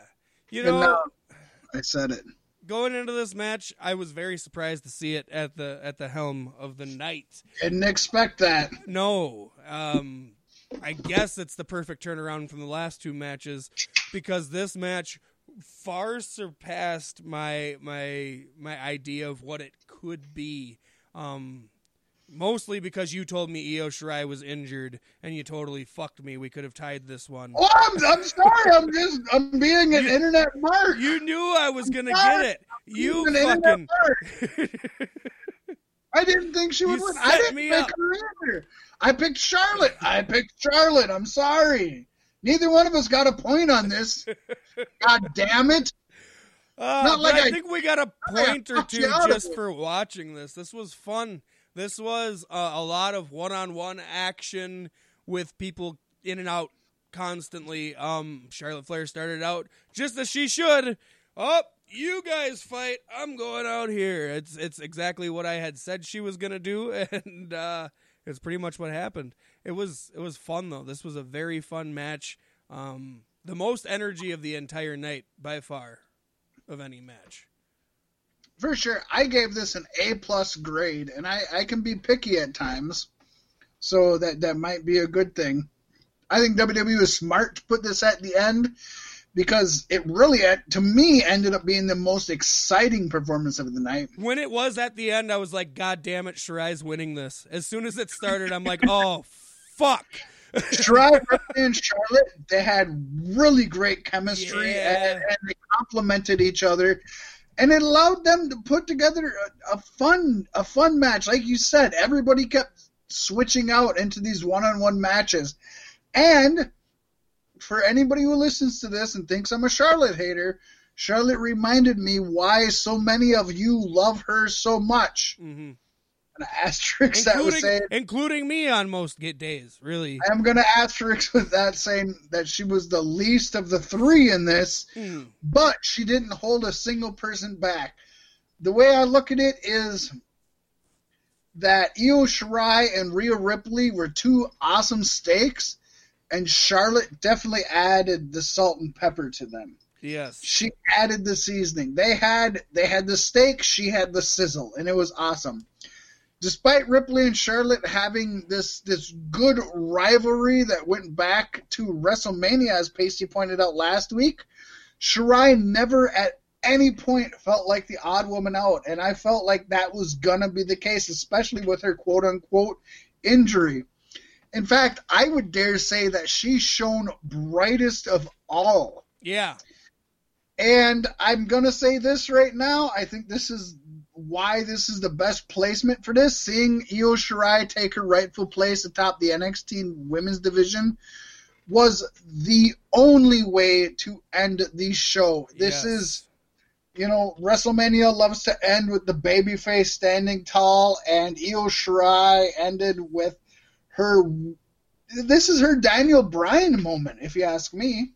you know. uh, I said it. going into this match, I was very surprised to see it at the at the helm of the night. Didn't expect that. No, um, I guess it's the perfect turnaround from the last two matches because this match far surpassed my my my idea of what it could be. Um, mostly because you told me Io Shirai was injured and you totally fucked me. We could have tied this one. Oh, I'm, I'm sorry. I'm just I'm being an You- internet mark. You knew I was gonna sorry. get it. You an internet fucking. I didn't think she would You win. I didn't pick up. her either. I picked Charlotte. I picked Charlotte. I'm sorry. Neither one of us got a point on this. God damn it. Uh, Not like I, I- think we got a point or two you out of just for watching this. This was fun. This was uh, a lot of one-on-one action with people in and out constantly. Um, Charlotte Flair started out just as she should. Oh, you guys fight. I'm going out here. It's it's exactly what I had said she was gonna do, and uh, it's pretty much what happened. It was it was fun though. This was a very fun match. Um, the most energy of the entire night by far of any match. For sure. I gave this an A plus grade, and I, I can be picky at times. So that, that might be a good thing. I think WWE was smart to put this at the end because it really, to me, ended up being the most exciting performance of the night. When it was at the end, I was like, God damn it, Shirai's winning this. As soon as it started, I'm like, oh, fuck. Shirai and Charlotte, they had really great chemistry Yeah. and, and they complemented each other. And it allowed them to put together a, a fun a fun match. Like you said, everybody kept switching out into these one on one matches. And for anybody who listens to this and thinks I'm a Charlotte hater, Charlotte reminded me why so many of you love her so much. hmm An asterisk that was Including, saying including me on most get days, really. I'm gonna asterisk with that saying that she was the least of the three in this, Hmm. but she didn't hold a single person back. The way I look at it is that Io Shirai and Rhea Ripley were two awesome stakes, and Charlotte definitely added the salt and pepper to them. Yes. She added the seasoning. They had they had the steak, she had the sizzle, and it was awesome. Despite Ripley and Charlotte having this this good rivalry that went back to WrestleMania, as Pasty pointed out last week, Shirai never at any point felt like the odd woman out, and I felt like that was gonna be the case, especially with her quote unquote injury. In fact, I would dare say that she shone brightest of all. Yeah. And I'm gonna say this right now. I think this is why this is the best placement for this. Seeing Io Shirai take her rightful place atop the NXT Women's Division was the only way to end the show. This Yes. is, you know, WrestleMania loves to end with the babyface standing tall, and Io Shirai ended with her. This is her Daniel Bryan moment, if you ask me.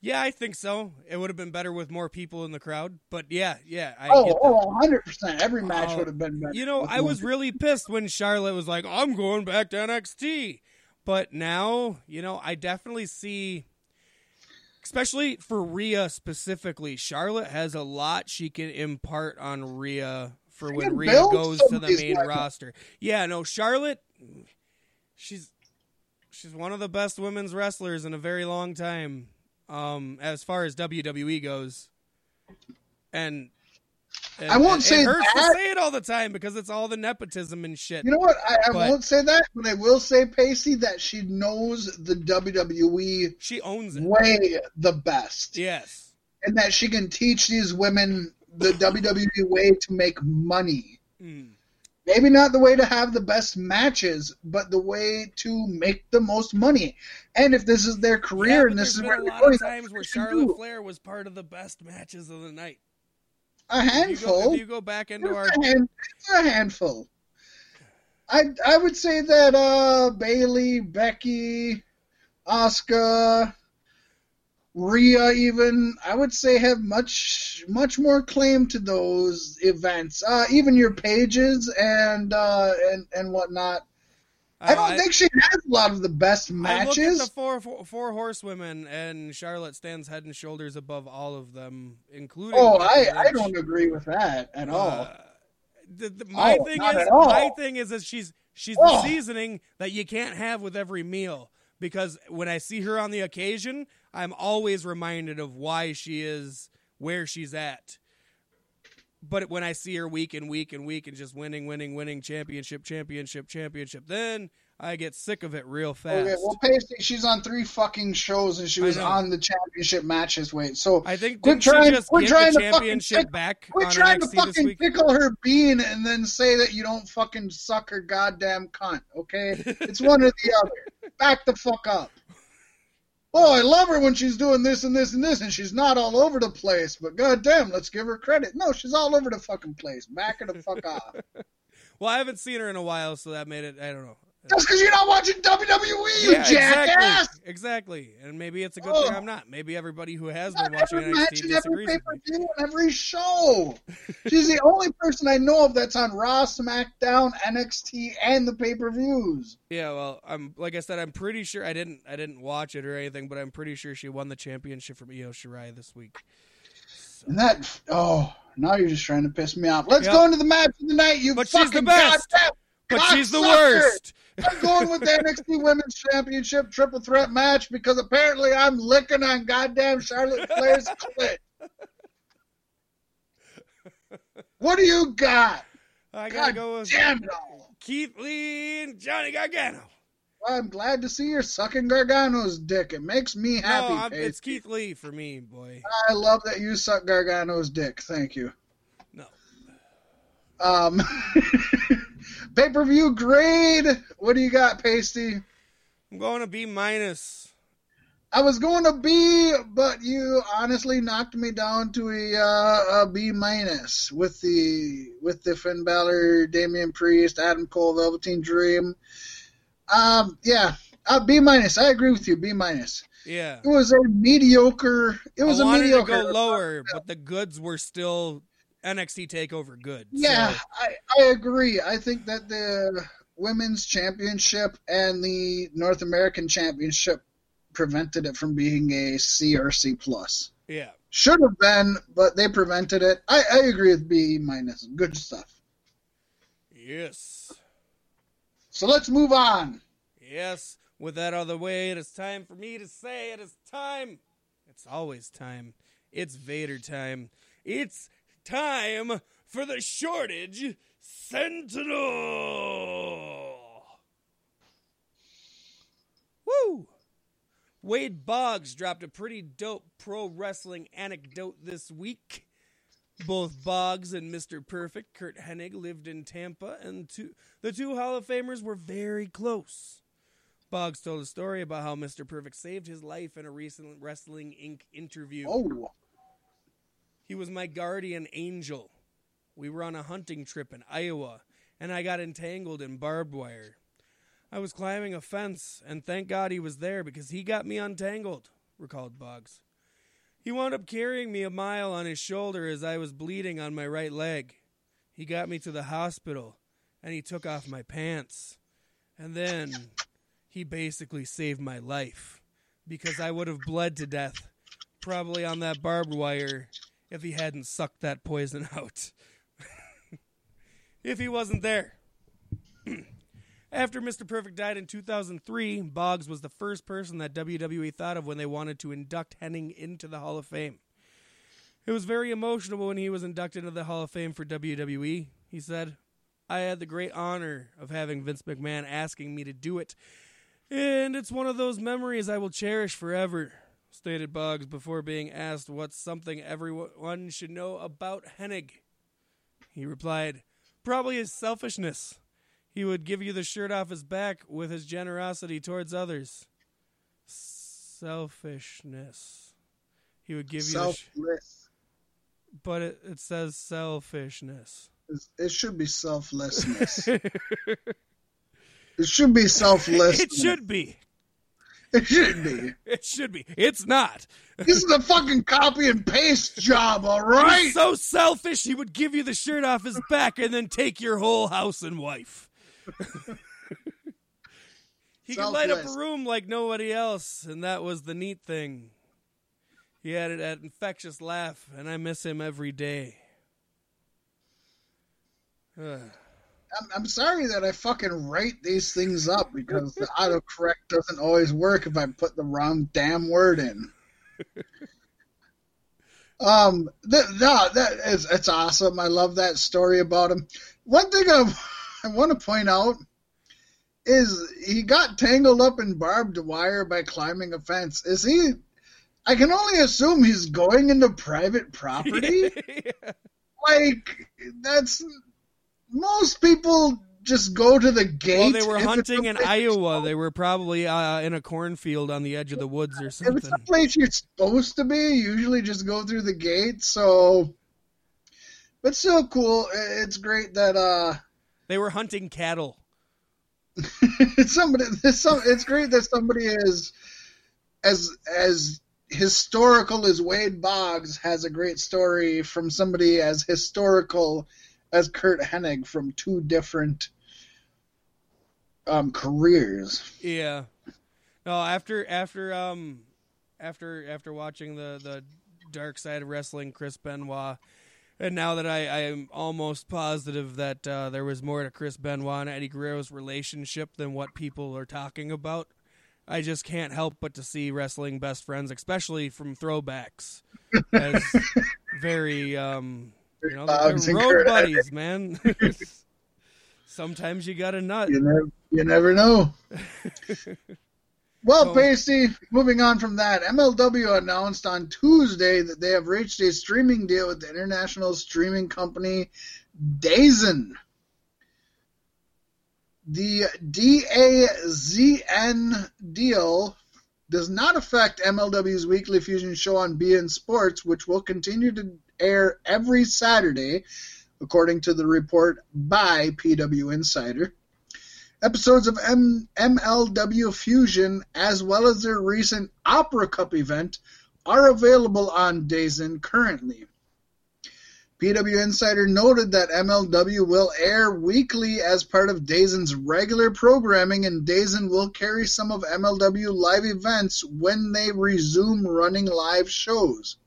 Yeah, I think so. It would have been better with more people in the crowd, but yeah, yeah, I Oh, get oh, that. oh, 100%. Every match Oh, would have been better. You know, I was really pissed when Charlotte was like, "I'm going back to NXT," but now, you know, I definitely see, especially for Rhea specifically, Charlotte has a lot she can impart on Rhea for when Rhea goes to the main roster. Yeah, no, Charlotte, she's she's one of the best women's wrestlers in a very long time, um, as far as WWE goes, and. and I won't it- say it hurts that. to say it all the time because it's all the nepotism and shit. You know what? I, I But- won't say that, but I will say, Pacey, that she knows the WWE she owns it. way the best. Yes. And that she can teach these women the WWE way to make money. Mm. Maybe not the way to have the best matches, but the way to make the most money. And if this is their career but and this is where they're going, times where that's what they Charlotte do. Flair was part of the best matches of the night. a If you go, handful. if you go back into our a, hand, a handful. I I would say that uh Bayley, Becky, Asuka, Rhea, even I would say have much much more claim to those events. Uh, even your pages and uh and and whatnot. I don't Uh, think she has a lot of the best matches. I look at the four, four, four horsewomen, and Charlotte stands head and shoulders above all of them, including. oh, I I don't agree with that at all. Uh, the, the, my Oh, thing is, my thing is that she's she's Oh. the seasoning that you can't have with every meal. Because when I see her on the occasion, I'm always reminded of why she is where she's at. But when I see her week and week and week and just winning, winning, winning, championship, championship, championship, then I get sick of it real fast. Okay, well, Pacey, she's on three fucking shows and she was on the championship matches. Wait, so I think didn't trying- get trying the to fucking pick- back on trying to NXT this fucking pickle her bean and then say that you don't fucking suck her goddamn cunt. Okay, it's one or the other. Back the fuck up. Oh, I love her when she's doing this and this and this, and she's not all over the place. But goddamn, let's give her credit. No, she's all over the fucking place. Back her the fuck off. Well, I haven't seen her in a while, so that made it. I don't know. That's because you're not watching WWE, you yeah, jackass. exactly, exactly. And maybe it's a good Oh. thing I'm not. Maybe everybody who has been watching every match NXT and every pay per view and every show. She's the only person I know of that's on Raw, SmackDown, NXT, and the pay per views. Yeah, well, I'm like I said, I'm pretty sure I didn't I didn't watch it or anything, but I'm pretty sure she won the championship from Io Shirai this week. And that, oh, now you're just trying to piss me off. Let's Yep. go into the match of the night, you But she's fucking the best. goddamn But she's the worst. I'm going with the NXT Women's Championship triple threat match because apparently I'm licking on goddamn Charlotte Flair's clit. What do you got? I gotta God go with damn it. Keith Lee and Johnny Gargano. I'm glad to see you're sucking Gargano's dick. It makes me happy. no, it's Keith Lee for me, boy. I love that you suck Gargano's dick. Thank you. No. Um, pay per view grade. What do you got, Pasty? I'm going to B minus. I was going to B, but you honestly knocked me down to a, uh, a B minus with the with the Finn Balor, Damian Priest, Adam Cole, Velveteen Dream. Um, yeah, uh, B minus. I agree with you. B minus. Yeah. It was a mediocre. It was I a mediocre. to go lower, but the goods were still NXT Takeover good. Yeah, So, I, I agree. I think that the Women's Championship and the North American Championship prevented it from being a C or C plus. Yeah. Should have been, but they prevented it. I, I agree with B minus. Good stuff. Yes. So let's move on. Yes. With that out of the way, it is time for me to say it is time. It's always time. It's Vader time. It's time for the shortage Sentinel. Woo! Wade Boggs dropped a pretty dope pro wrestling anecdote this week. Both Boggs and Mr. Perfect, Curt Hennig, lived in Tampa, and two, the two Hall of Famers were very close. Boggs told a story about how Mr. Perfect saved his life in a recent Wrestling Inc. interview. Oh, He was my guardian angel. We were on a hunting trip in Iowa, and I got entangled in barbed wire. I was climbing a fence, and thank God he was there because he got me untangled, recalled Boggs. He wound up carrying me a mile on his shoulder as I was bleeding on my right leg. He got me to the hospital, and he took off my pants. And then he basically saved my life because I would have bled to death, probably on that barbed wire, if he hadn't sucked that poison out. if he wasn't there. After Mr. Perfect died in 2003, Boggs was the first person that WWE thought of when they wanted to induct Hennig into the Hall of Fame. It was very emotional when he was inducted into the Hall of Fame for WWE, he said. I had the great honor of having Vince McMahon asking me to do it, and it's one of those memories I will cherish forever, stated Boggs before being asked what's something everyone should know about Hennig. He replied, Probably his selfishness. He would give you the shirt off his back with his generosity towards others. Selfishness. He would give you the sh- selfless. but it, it says selfishness. It should be selflessness. it should be selfless. It should be. It should be. It should be. It's not. This is a fucking copy and paste job, all right? He's so selfish, he would give you the shirt off his back and then take your whole house and wife. he could light up a room like nobody else, and that was the neat thing. He had that infectious laugh, and I miss him every day. Ugh. I'm, I'm sorry that I fucking write these things up because the autocorrect doesn't always work if I put the wrong damn word in. Um, th- no, that is it's awesome. I love that story about him. One thing I, I want to point out is he got tangled up in barbed wire by climbing a fence. Is he? I can only assume he's going into private property. like that's most people just go to the gate. well, they were hunting in Iowa. They were probably uh, in a cornfield on the edge of the woods or If something. it's a place you're supposed to be, you usually just go through the gate. So, but still cool. It's great that uh They were hunting cattle. somebody. Some. It's great that somebody is as as historical as Wade Boggs has a great story from somebody as historical as Curt Hennig from two different um careers. Yeah. No, after after um after after watching the the dark side of wrestling, Chris Benoit, and now that I I am almost positive that uh, there was more to Chris Benoit and Eddie Guerrero's relationship than what people are talking about. I just can't help but to see wrestling best friends, especially from throwbacks, as very um you know they're road buddies, man. Sometimes you got to nut. You never, you never know. Well, So- Pasty, moving on from that, MLW announced on Tuesday that they have reached a streaming deal with the international streaming company DAZN. The DAZN deal does not affect MLW's weekly fusion show on beIN Sports, which will continue to air every Saturday, according to the report by PW Insider. Episodes of M- MLW Fusion, as well as their recent Opera Cup event, are available on DAZN currently. PW Insider noted that MLW will air weekly as part of DAZN's regular programming, and DAZN will carry some of MLW live events when they resume running live shows.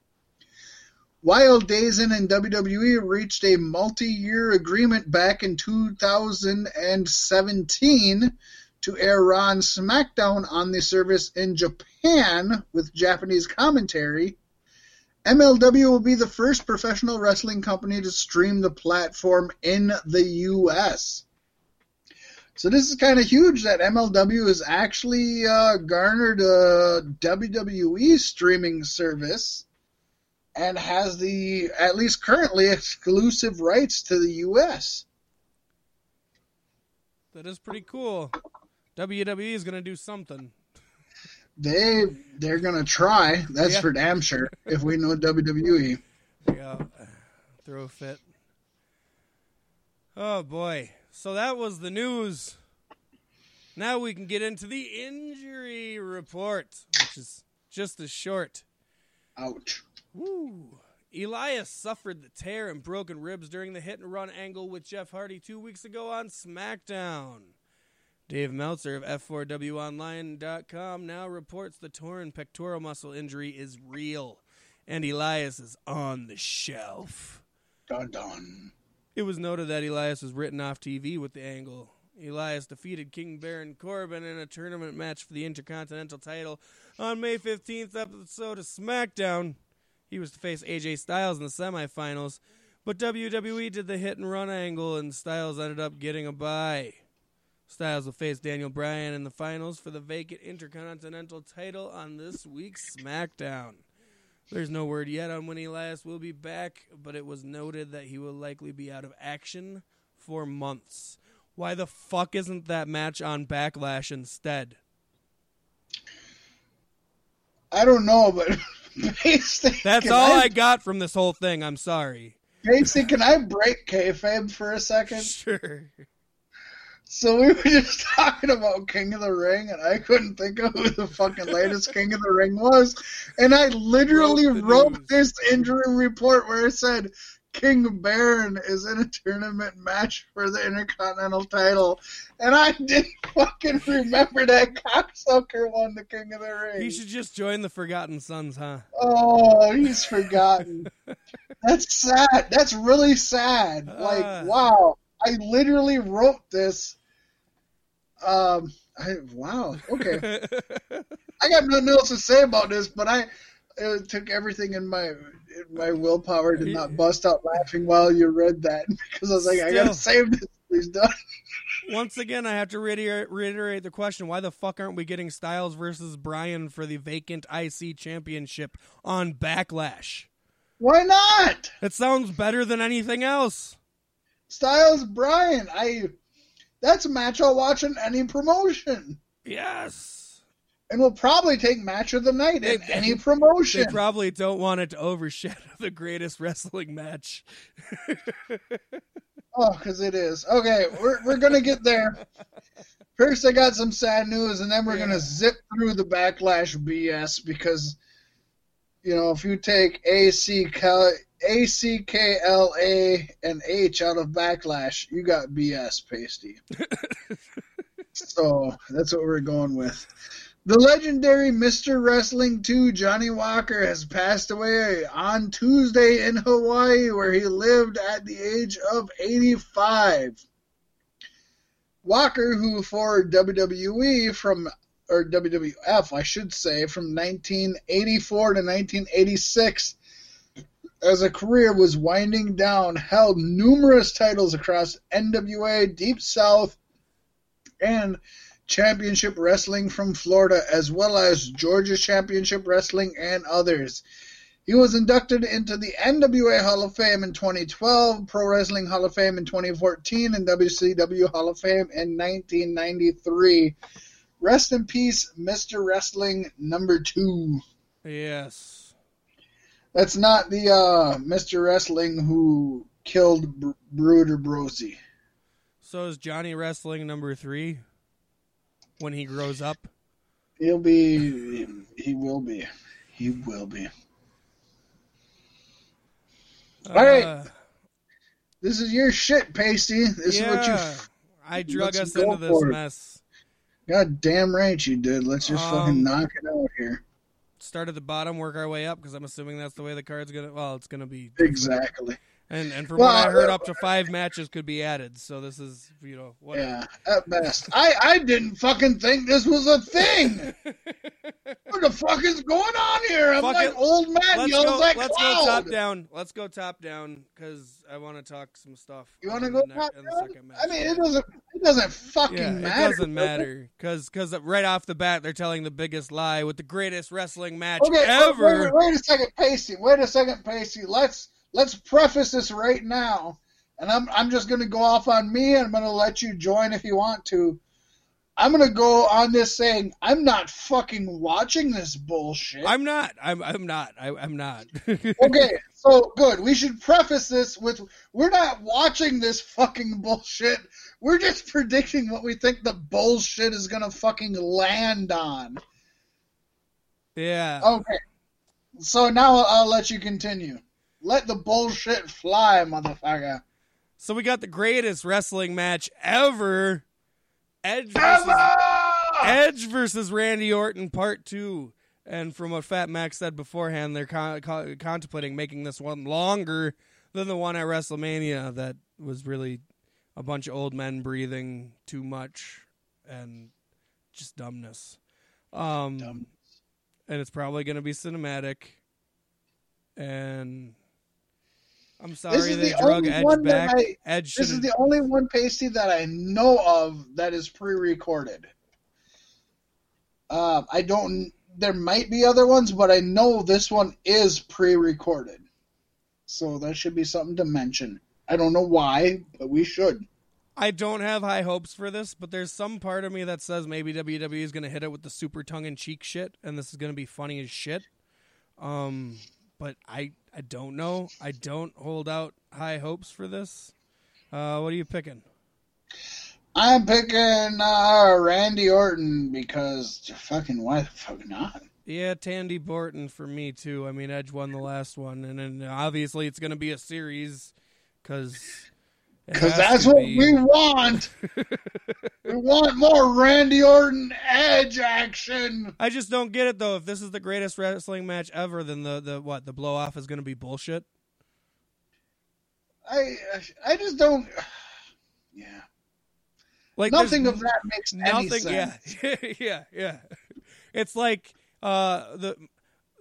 While DAZN and WWE reached a multi-year agreement back in 2017 to air and SmackDown on the service in Japan with Japanese commentary, MLW will be the first professional wrestling company to stream the platform in the U.S. So this is kind of huge that MLW has actually uh, garnered a WWE streaming service and has the at least currently exclusive rights to the U.S. That is pretty cool. WWE is going to do something. They they're gonna try. That's Yeah. for damn sure. If we know WWE. Yeah, throw a fit. Oh boy! So that was the news. Now we can get into the injury report, which is just as short. Ouch. Woo! Elias suffered the tear and broken ribs during the hit and run angle with Jeff Hardy two weeks ago on SmackDown. Dave Meltzer of F4WOnline.com now reports the torn pectoral muscle injury is real, and Elias is on the shelf. Dun dun. It was noted that Elias was written off TV with the angle. Elias defeated King Baron Corbin in a tournament match for the Intercontinental title on May 15th episode of SmackDown. He was to face AJ Styles in the semifinals, but WWE did the hit and run angle, and Styles ended up getting a bye. Styles will face Daniel Bryan in the finals for the vacant Intercontinental title on this week's SmackDown. There's no word yet on when Elias will be back, but it was noted that he will likely be out of action for months. Why the fuck isn't that match on Backlash instead? I don't know, but That's all I, I got from this whole thing. I'm sorry. Casey, can I break kayfabe for a second? Sure. So we were just talking about King of the Ring, and I couldn't think of who the fucking latest King of the Ring was, and I literally Wrote wrote this injury report where it said King Baron is in a tournament match for the Intercontinental title, and I didn't fucking remember that cocksucker won the King of the Ring. He should just join the Forgotten Sons, huh? Oh, he's forgotten. That's sad. That's really sad. Like, Ah. wow. I literally wrote this. Um, I, wow. Okay. I got nothing else to say about this, but I it took everything in my in my willpower to not bust out laughing while you read that because I was like, I gotta save this. He's done. Once again, I have to reiterate, reiterate the question: Why the fuck aren't we getting Styles versus Bryan for the vacant IC championship on Backlash? Why not? It sounds better than anything else. Styles Bryan. I. That's a match I'll watch in any promotion. Yes. And will probably take match of the night in They- any They promotion. probably don't want it to overshadow the greatest wrestling match. oh, because it is. Okay, we're we're gonna get there. First, I got some sad news, and then we're Yeah. gonna zip through the backlash BS because, you know, if you take A C K A C K L A and H out of backlash, you got BS pasty. so that's what we're going with. The legendary Mr. Wrestling 2 Johnny Walker has passed away on Tuesday in Hawaii, where he lived at the age of 85. Walker, who for WWE from or WWF, I should say, from 1984 to 1986, as a career was winding down, held numerous titles across NWA, Deep South, and Championship Wrestling from Florida, as well as Georgia Championship Wrestling and others. He was inducted into the NWA Hall of Fame in 2012, Pro Wrestling Hall of Fame in 2014, and WCW Hall of Fame in 1993. Rest in peace, Mr. Wrestling number two. Yes. That's not the uh, Mr. Wrestling who killed Br- Bruiser Brody. So is Johnny Wrestling number three when he grows up? He'll be. He will be. He will be. All right. Uh, This is your shit, Pasty. This yeah, is what you. I drug let's into this for it. mess. God damn right you did. Let's just Um, fucking knock it out here. Start at the bottom, work our way up, because I'm assuming that's the way the card's gonna. Well, it's gonna be. Exactly. And and from Well, what I heard, uh, up to five matches could be added. So this is you know whatever. Yeah, at best. I I didn't fucking think this was a thing. what the fuck is going on here? I'm Fuck like it. old man let's yells go. at Let's cloud. go top down. Let's go top down because I want to talk some stuff. You want to go top down? I mean, it doesn't. It doesn't fucking yeah, matter. it doesn't matter because because right off the bat they're telling the biggest lie with the greatest wrestling match Okay, ever. Wait, wait a second, Pasty. Wait a second, Pasty. Let's let's preface this right now, and I'm I'm just gonna go off on me, and I'm gonna let you join if you want to. I'm gonna go on this saying I'm not fucking watching this bullshit. I'm not. I'm. I'm not. I, I'm not. okay, so good. We should preface this with we're not watching this fucking bullshit. We're just predicting what we think the bullshit is gonna fucking land on. yeah. Okay. So now I'll let you continue. Let the bullshit fly, motherfucker. So we got the greatest wrestling match ever. Edge versus Edge versus Randy Orton Part Two. And from what Fat Max said beforehand, they're con- con- contemplating making this one longer than the one at WrestleMania that was really a bunch of old men breathing too much and just dumbness. Um, Dumb. And it's probably going to be cinematic. And I'm sorry this is they the drug only Edge one that. I- Edge This is the only one pasty that I know of that is pre-recorded. Uh, I don't. There might be other ones, but I know this one is pre-recorded. So that should be something to mention. I don't know why, but we should. I don't have high hopes for this, but there's some part of me that says maybe WWE is going to hit it with the super tongue in cheek shit, and this is going to be funny as shit. Um, but I I don't know. I don't hold out high hopes for this. Uh, what are you picking? I'm picking uh, Randy Orton because fucking why the fuck not? Yeah, Tandy Borton for me too. I mean, Edge won the last one, and then obviously it's going to be a series because Because that's what we want. we want more Randy Orton Edge action. I just don't get it though. If this is the greatest wrestling match ever, then the the what the blow off is going to be bullshit. I I just don't. Yeah, Like nothing of that makes any sense. Yeah, yeah, yeah. It's like uh, the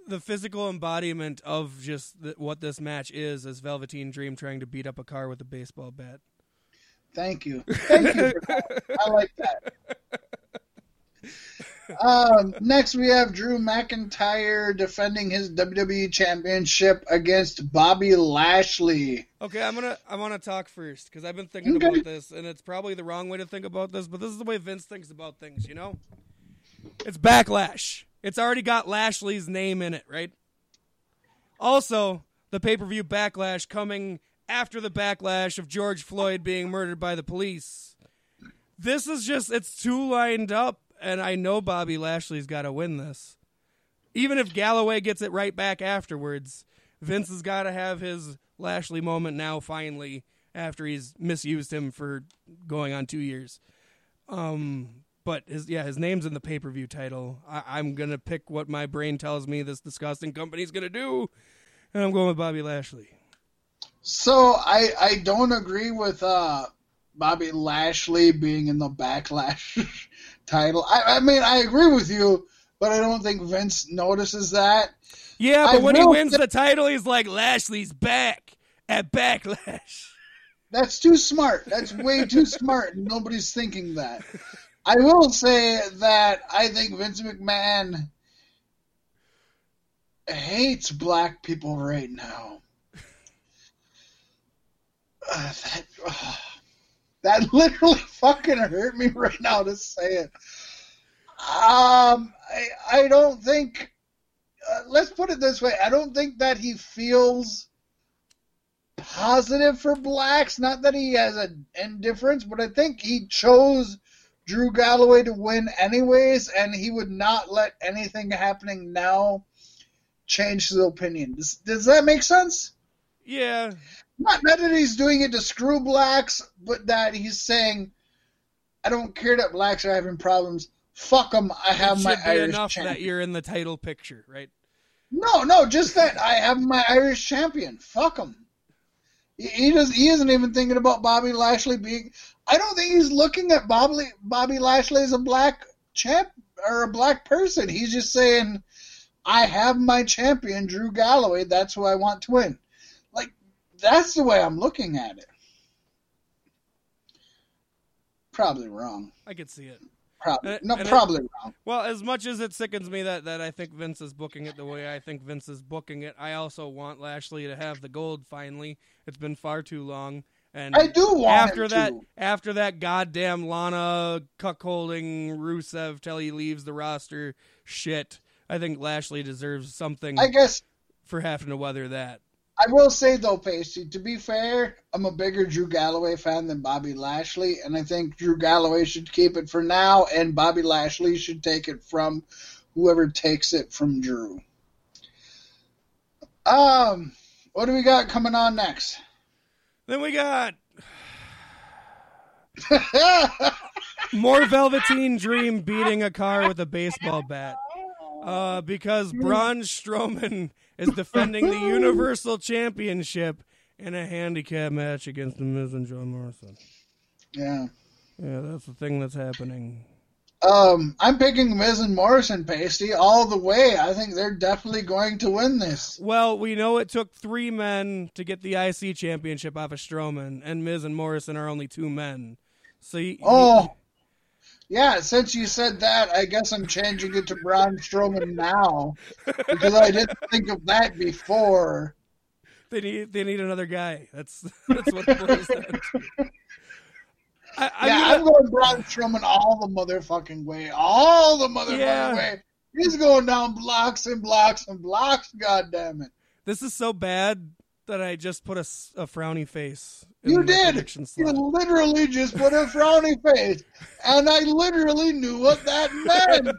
the physical embodiment of just the, what this match is, as Velveteen Dream trying to beat up a car with a baseball bat. Thank you, thank you. I like that. Um, next, we have Drew McIntyre defending his WWE Championship against Bobby Lashley. Okay, I'm gonna I want to talk first because I've been thinking Okay. about this, and it's probably the wrong way to think about this, but this is the way Vince thinks about things. You know, it's backlash. It's already got Lashley's name in it, right? Also, the pay per view backlash coming after the backlash of George Floyd being murdered by the police. This is just it's too lined up, and I know Bobby Lashley's got to win this. Even if Galloway gets it right back afterwards, Vince has got to have his Lashley moment now, finally, after he's misused him for going on two years. Um, but his yeah, his name's in the pay per view title. I, I'm gonna pick what my brain tells me this disgusting company's gonna do, and I'm going with Bobby Lashley. So I I don't agree with uh, Bobby Lashley being in the Backlash title. I, I mean I agree with you, but I don't think Vince notices that. Yeah, I but when he wins say- the title, he's like Lashley's back at Backlash. That's too smart. That's way too smart. Nobody's thinking that. I will say that I think Vince McMahon hates black people right now. Uh, that, uh, that literally fucking hurt me right now to say it. Um, I, I don't think. Uh, let's put it this way. I don't think that he feels positive for blacks. Not that he has an indifference, but I think he chose Drew Galloway to win anyways, and he would not let anything happening now change his opinion. Does, does that make sense? Yeah, Not, not that he's doing it to screw blacks, but that he's saying, I don't care that blacks are having problems. Fuck them. I have it my Irish enough champion. that you're in the title picture, right? No, no, just that I have my Irish champion. Fuck him. He, he does. He isn't even thinking about Bobby Lashley being. I don't think he's looking at Bobby Bobby Lashley as a black champ or a black person. He's just saying, I have my champion, Drew Galloway. That's who I want to win. Like that's the way I'm looking at it. Probably wrong. I could see it. Probably And- no, and it- probably wrong. Well, as much as it sickens me that, that I think Vince is booking it the way I think Vince is booking it, I also want Lashley to have the gold finally. It's been far too long. And I do want after that to. after that goddamn Lana cuckolding Rusev till he leaves the roster shit, I think Lashley deserves something I guess for having to weather that. I will say though, Pasty, to be fair, I'm a bigger Drew Galloway fan than Bobby Lashley, and I think Drew Galloway should keep it for now, and Bobby Lashley should take it from whoever takes it from Drew. Um, what do we got coming on next? Then we got more Velveteen Dream beating a car with a baseball bat. Uh, because Braun Strowman is defending the Universal Championship in a handicap match against The Miz and John Morrison. yeah. Yeah, that's the thing that's happening. Um, I'm picking Miz and Morrison, Pasty, all the way. I think they're definitely going to win this. Well, we know it took three men to get the IC championship off of Strowman, and Miz and Morrison are only two men. So, Oh, yeah. Since you said that, I guess I'm changing it to Braun Strowman now because I didn't think of that before. they need they need another guy. That's that's what it boils down. I, I yeah, mean, I'm going Braun Strowman all the motherfucking way, all the motherfucking Yeah. way. He's going down blocks and blocks and blocks. God damn it! this is so bad that I just put a frowny face. in You did. You literally just put a frowny face, and I literally knew what that meant.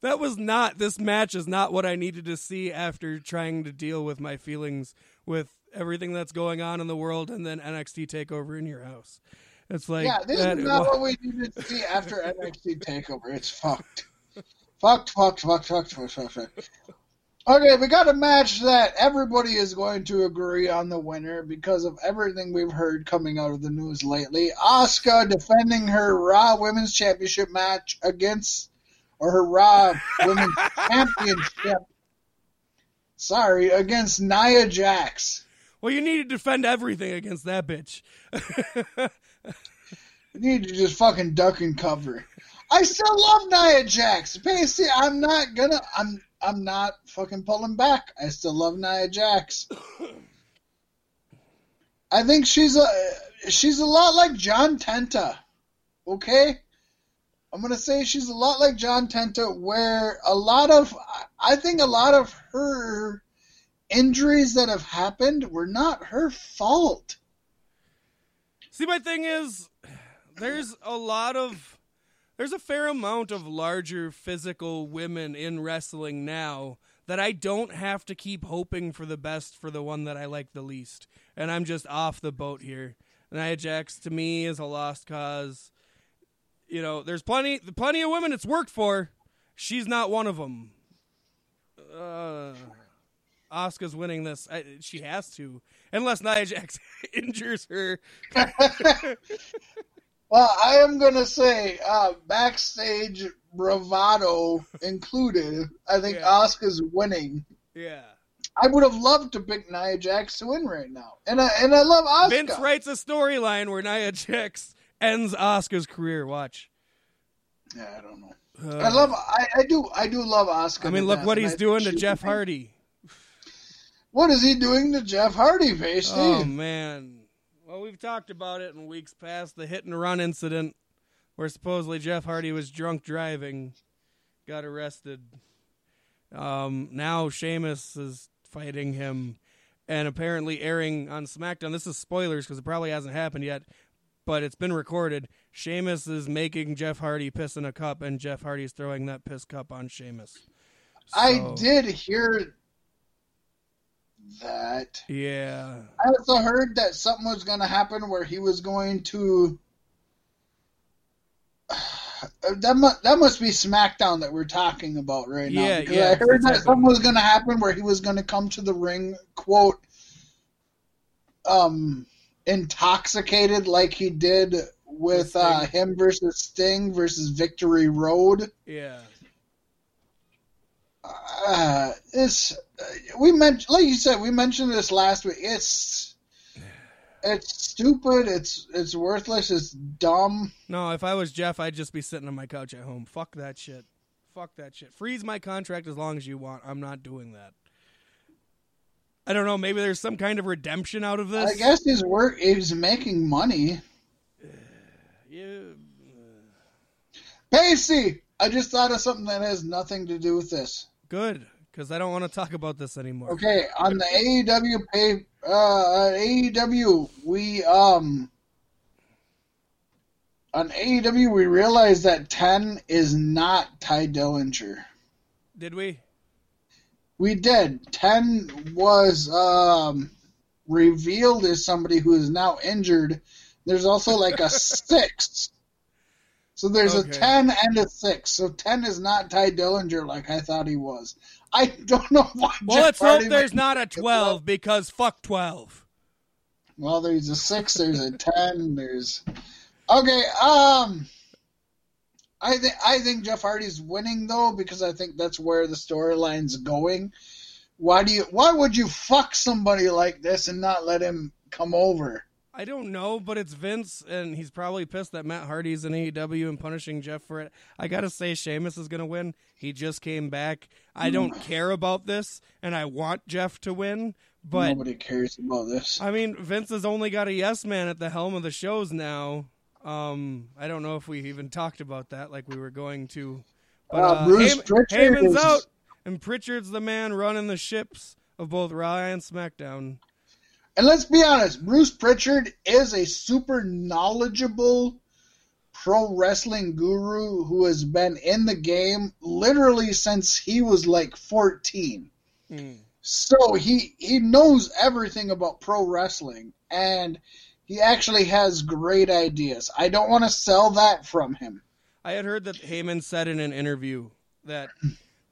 that was not this match is not what I needed to see after trying to deal with my feelings with everything that's going on in the world and then NXT takeover in your house. It's like yeah, this that- is not what we needed to see after NXT Takeover. It's fucked. fucked, fucked, fucked, fucked, fucked, fucked, fucked. Okay, we got a match that everybody is going to agree on the winner because of everything we've heard coming out of the news lately. Asuka defending her Raw Women's Championship match against, or her Raw Women's Championship. Sorry, against Nia Jax. Well, you need to defend everything against that bitch. You need to just fucking duck and cover. I still love Nia Jax. Pasty, I'm not gonna. I'm. I'm not fucking pulling back. I still love Nia Jax. I think she's a. She's a lot like John Tenta. Okay. I'm gonna say she's a lot like John Tenta, where a lot of. I think a lot of her injuries that have happened were not her fault. See, my thing is, there's a lot of, there's a fair amount of larger physical women in wrestling now that I don't have to keep hoping for the best for the one that I like the least. And I'm just off the boat here. Nia Jax to me is a lost cause. You know, there's plenty, plenty of women it's worked for. She's not one of them. Uh, Asuka's winning this. I, she has to, unless Nia Jax injures her. Well, I am gonna say uh, backstage bravado included. I think Yeah. Asuka's winning. Yeah. I would have loved to pick Nia Jax to win right now, and I and I love Asuka. Vince writes a storyline where Nia Jax ends Asuka's career. Watch. Yeah, I don't know. Uh, I love. I, I do. I do love Asuka. I mean, look what he's doing to Jeff. Hardy. What is he doing to Jeff Hardy, Pasty? Oh man. Well, we've talked about it in weeks past. The hit and run incident, where supposedly Jeff Hardy was drunk driving, got arrested. Um, now Sheamus is fighting him, and apparently airing on SmackDown. This is spoilers because it probably hasn't happened yet, but it's been recorded. Sheamus is making Jeff Hardy piss in a cup, and Jeff Hardy's throwing that piss cup on Sheamus. I did hear that. Yeah. I also heard that something was going to happen where he was going to. That must that must be SmackDown that we're talking about right now. Yeah, because yeah, I heard that something was going to happen where he was going to come to the ring, quote, um, intoxicated like he did with With uh, him versus Sting versus Victory Road. Yeah. Uh, it's uh, we mentioned, like you said, we mentioned this last week. It's it's stupid. It's it's worthless. It's dumb. No, if I was Jeff, I'd just be sitting on my couch at home. Fuck that shit. Fuck that shit. Freeze my contract as long as you want. I'm not doing that. I don't know. Maybe there's some kind of redemption out of this. I guess his work is making money. Yeah. Pasty, I just thought of something that has nothing to do with this. Good, because I don't want to talk about this anymore. Okay, on the AEW pay, uh, AEW, we um, on AEW we realized that ten is not Tye Dillinger. Did we? We did. Ten was um revealed as somebody who is now injured. There's also like a six. So there's Okay. a ten and a six. So ten is not Tye Dillinger like I thought he was. I don't know why. Well, Jeff let's hope there's not a 12 because fuck 12. Well, there's a six. There's a ten. There's okay. Um, I think I think Jeff Hardy's winning though because I think that's where the storyline's going. Why do you? Why would you fuck somebody like this and not let him come over? I don't know, but it's Vince, and he's probably pissed that Matt Hardy's in AEW and punishing Jeff for it. I gotta say, Sheamus is gonna win. He just came back. I don't care about this, and I want Jeff to win. But Nobody cares about this. I mean, Vince has only got a yes man at the helm of the shows now. Um, I don't know if we even talked about that, like we were going to. But Uh, uh, Bruce Heyman- Pritchard Heyman's is- out, and Pritchard's the man running the ships of both Raw and SmackDown. And let's be honest, Bruce Pritchard is a super knowledgeable pro wrestling guru who has been in the game literally since he was like 14. Mm. So he he knows everything about pro wrestling and he actually has great ideas. I don't want to sell that from him. I had heard that Heyman said in an interview that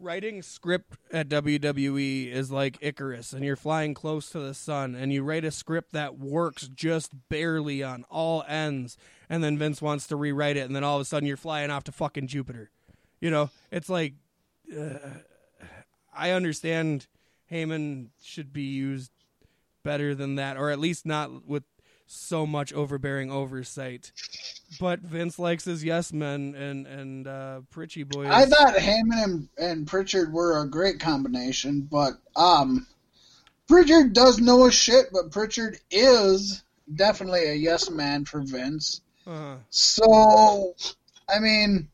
writing script at WWE is like Icarus, and you're flying close to the sun, and you write a script that works just barely on all ends, and then Vince wants to rewrite it, and then all of a sudden you're flying off to fucking Jupiter. You know, it's like uh, I understand Heyman should be used better than that, or at least not with so much overbearing oversight. But Vince likes his yes men and and uh, Pritchie boys. I thought Heyman and, and Pritchard were a great combination, but um, Pritchard does know his shit, but Pritchard is definitely a yes man for Vince. uh, So, I mean,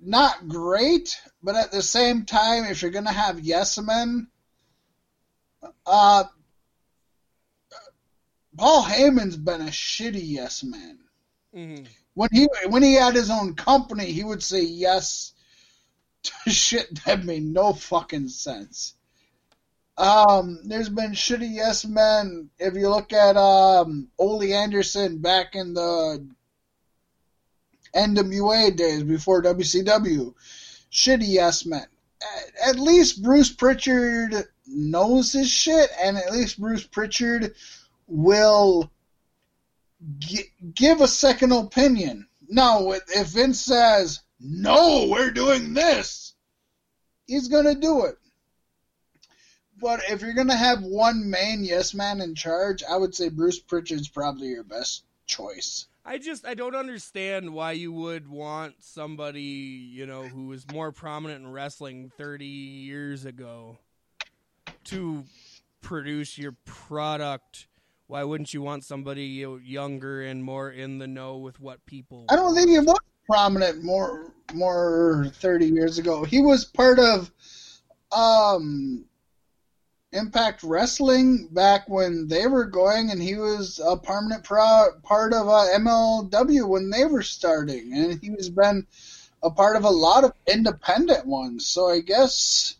not great, but at the same time, if you're gonna have yes men, uh, Paul Heyman's been a shitty yes man mhm. when he when he had his own company, he would say yes to shit that made no fucking sense. Um, there's been shitty yes men. If you look at um, Ole Anderson back in the NWA days before WCW, shitty yes men. At, at least Bruce Pritchard knows his shit, and at least Bruce Pritchard will gi- give a second opinion. No, if Vince says, no, we're doing this, he's going to do it. But if you're going to have one main yes man in charge, I would say Bruce Pritchard's probably your best choice. I just I don't understand why you would want somebody you know who was more prominent in wrestling 30 years ago to produce your product. Why wouldn't you want somebody younger and more in the know with what people? I don't think he was prominent more more 30 years ago. He was part of um Impact Wrestling back when they were going, and he was a permanent pro- part of uh, MLW when they were starting, and he's been a part of a lot of independent ones. So I guess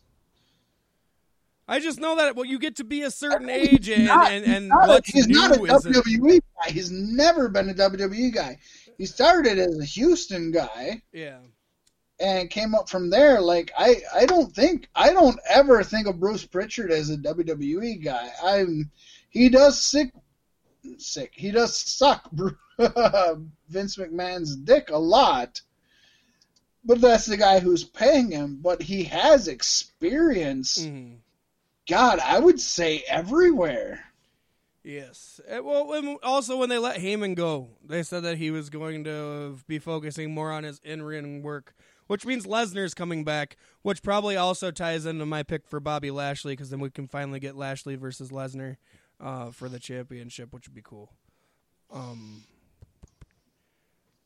I just know that well, you get to be a certain age, and not- and, he's and what's he's new not a WWE guy. He's never been a WWE guy. He started as a Houston guy yeah. and came up from there. Like I, I don't think I don't ever think of Bruce Pritchard as a WWE guy. I'm he does sick sick. He does suck Vince McMahon's dick a lot. But that's the guy who's paying him. But he has experience. Mhm. God, I would say everywhere. Yes. Uh, Well, also when they let Heyman go, they said that he was going to be focusing more on his in-ring work, which means Lesnar's coming back, which probably also ties into my pick for Bobby Lashley because then we can finally get Lashley versus Lesnar uh, for the championship, which would be cool. Um,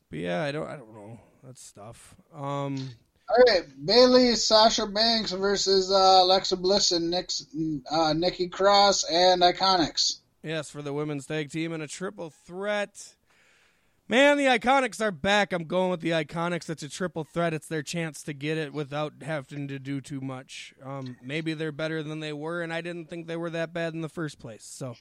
but yeah, I don't, I don't know. That's stuff. Um, All right, Bayley, Sasha Banks versus uh, Alexa Bliss and Nick's, uh, Nikki Cross and Iconics. Yes, for the women's tag team and a triple threat. Man, the Iconics are back. I'm going with the Iconics. It's a triple threat. It's their chance to get it without having to do too much. Um, maybe they're better than they were, and I didn't think they were that bad in the first place. So,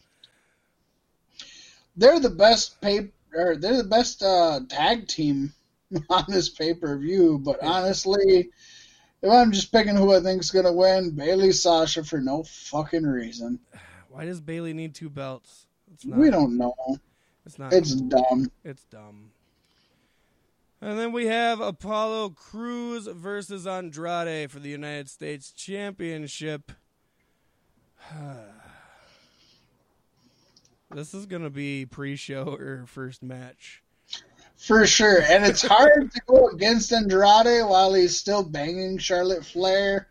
They're the best pay, or they're the best uh, tag team on this pay per view. But honestly, if I'm just picking who I think is gonna win, Bayley, Sasha for no fucking reason. why does Bayley need two belts? Not. We don't know. It's not. It's dumb. It's dumb. And then we have Apollo Crews versus Andrade for the United States Championship. this is going to be pre show or first match. For sure. And it's hard to go against Andrade while he's still banging Charlotte Flair.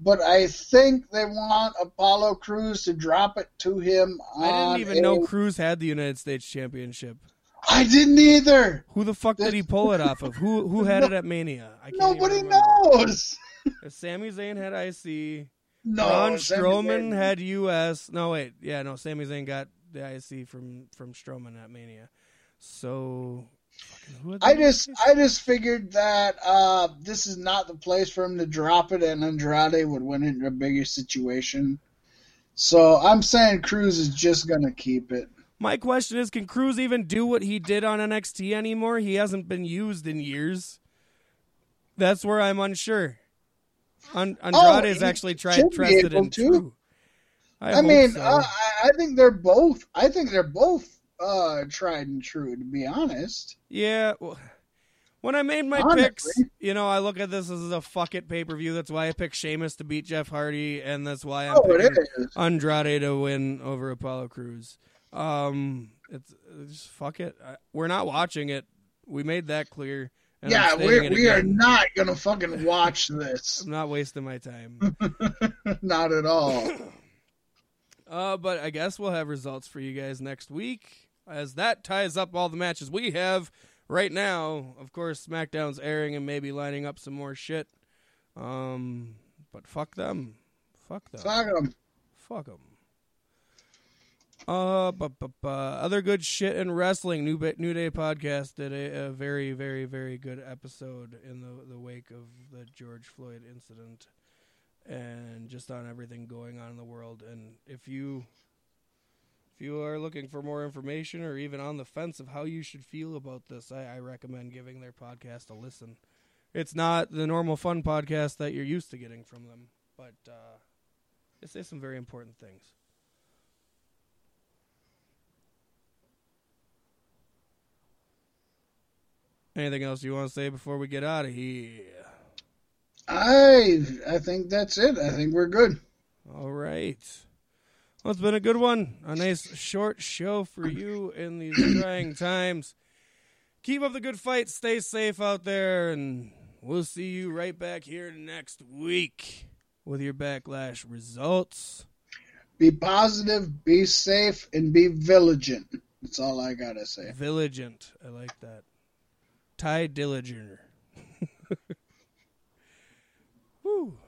But I think they want Apollo Crews to drop it to him. I didn't even a- know Crews had the United States Championship. I didn't either. Who the fuck did he pull it off of? Who who had it at Mania? I can't Nobody knows. Sami Zayn had IC. No, Braun Strowman had US. No, wait. Yeah, no. Sami Zayn got the IC from from Strowman at Mania. So, fucking who had the I just, I just figured that uh, this is not the place for him to drop it, and Andrade would win it in a bigger situation. So I'm saying Crews is just gonna keep it. My question is, can Crews even do what he did on NXT anymore? He hasn't been used in years. That's where I'm unsure. An- Andrade's he actually tried should be trusted able and to. true. I, I, mean, so. uh, I I think they're both. I think they're both uh, tried and true. To be honest, Yeah. Well, when I made my Honestly. picks, you know, I look at this as a fuck it pay per view. That's why I picked Sheamus to beat Jeff Hardy, and that's why I'm oh, picking. Andrade to win over Apollo Crews. Um, it's, it's just fuck it. I, we're not watching it. We made that clear. Yeah, we we are not gonna fucking watch this. I'm not wasting my time. not at all. Uh, but I guess we'll have results for you guys next week, as that ties up all the matches we have right now. Of course, SmackDown's airing and maybe lining up some more shit. Um, but fuck them, fuck them, Fuck 'em. fuck them. Uh, but, but, but other good shit in wrestling. New Ba- New Day podcast did a, a very, very, very good episode in the the wake of the George Floyd incident, and just on everything going on in the world. And if you if you are looking for more information or even on the fence of how you should feel about this, I, I recommend giving their podcast a listen. It's not the normal fun podcast that you're used to getting from them, but uh, they say some very important things. Anything else you want to say before we get out of here? I I think that's it. I think we're good. All right. Well, it's been a good one. A nice short show for you in these trying times. Keep up the good fight. Stay safe out there, and we'll see you right back here next week with your backlash results. Be positive, be safe, and be vigilant. That's all I gotta say. Vigilant. I like that. Ty diligent. Woo.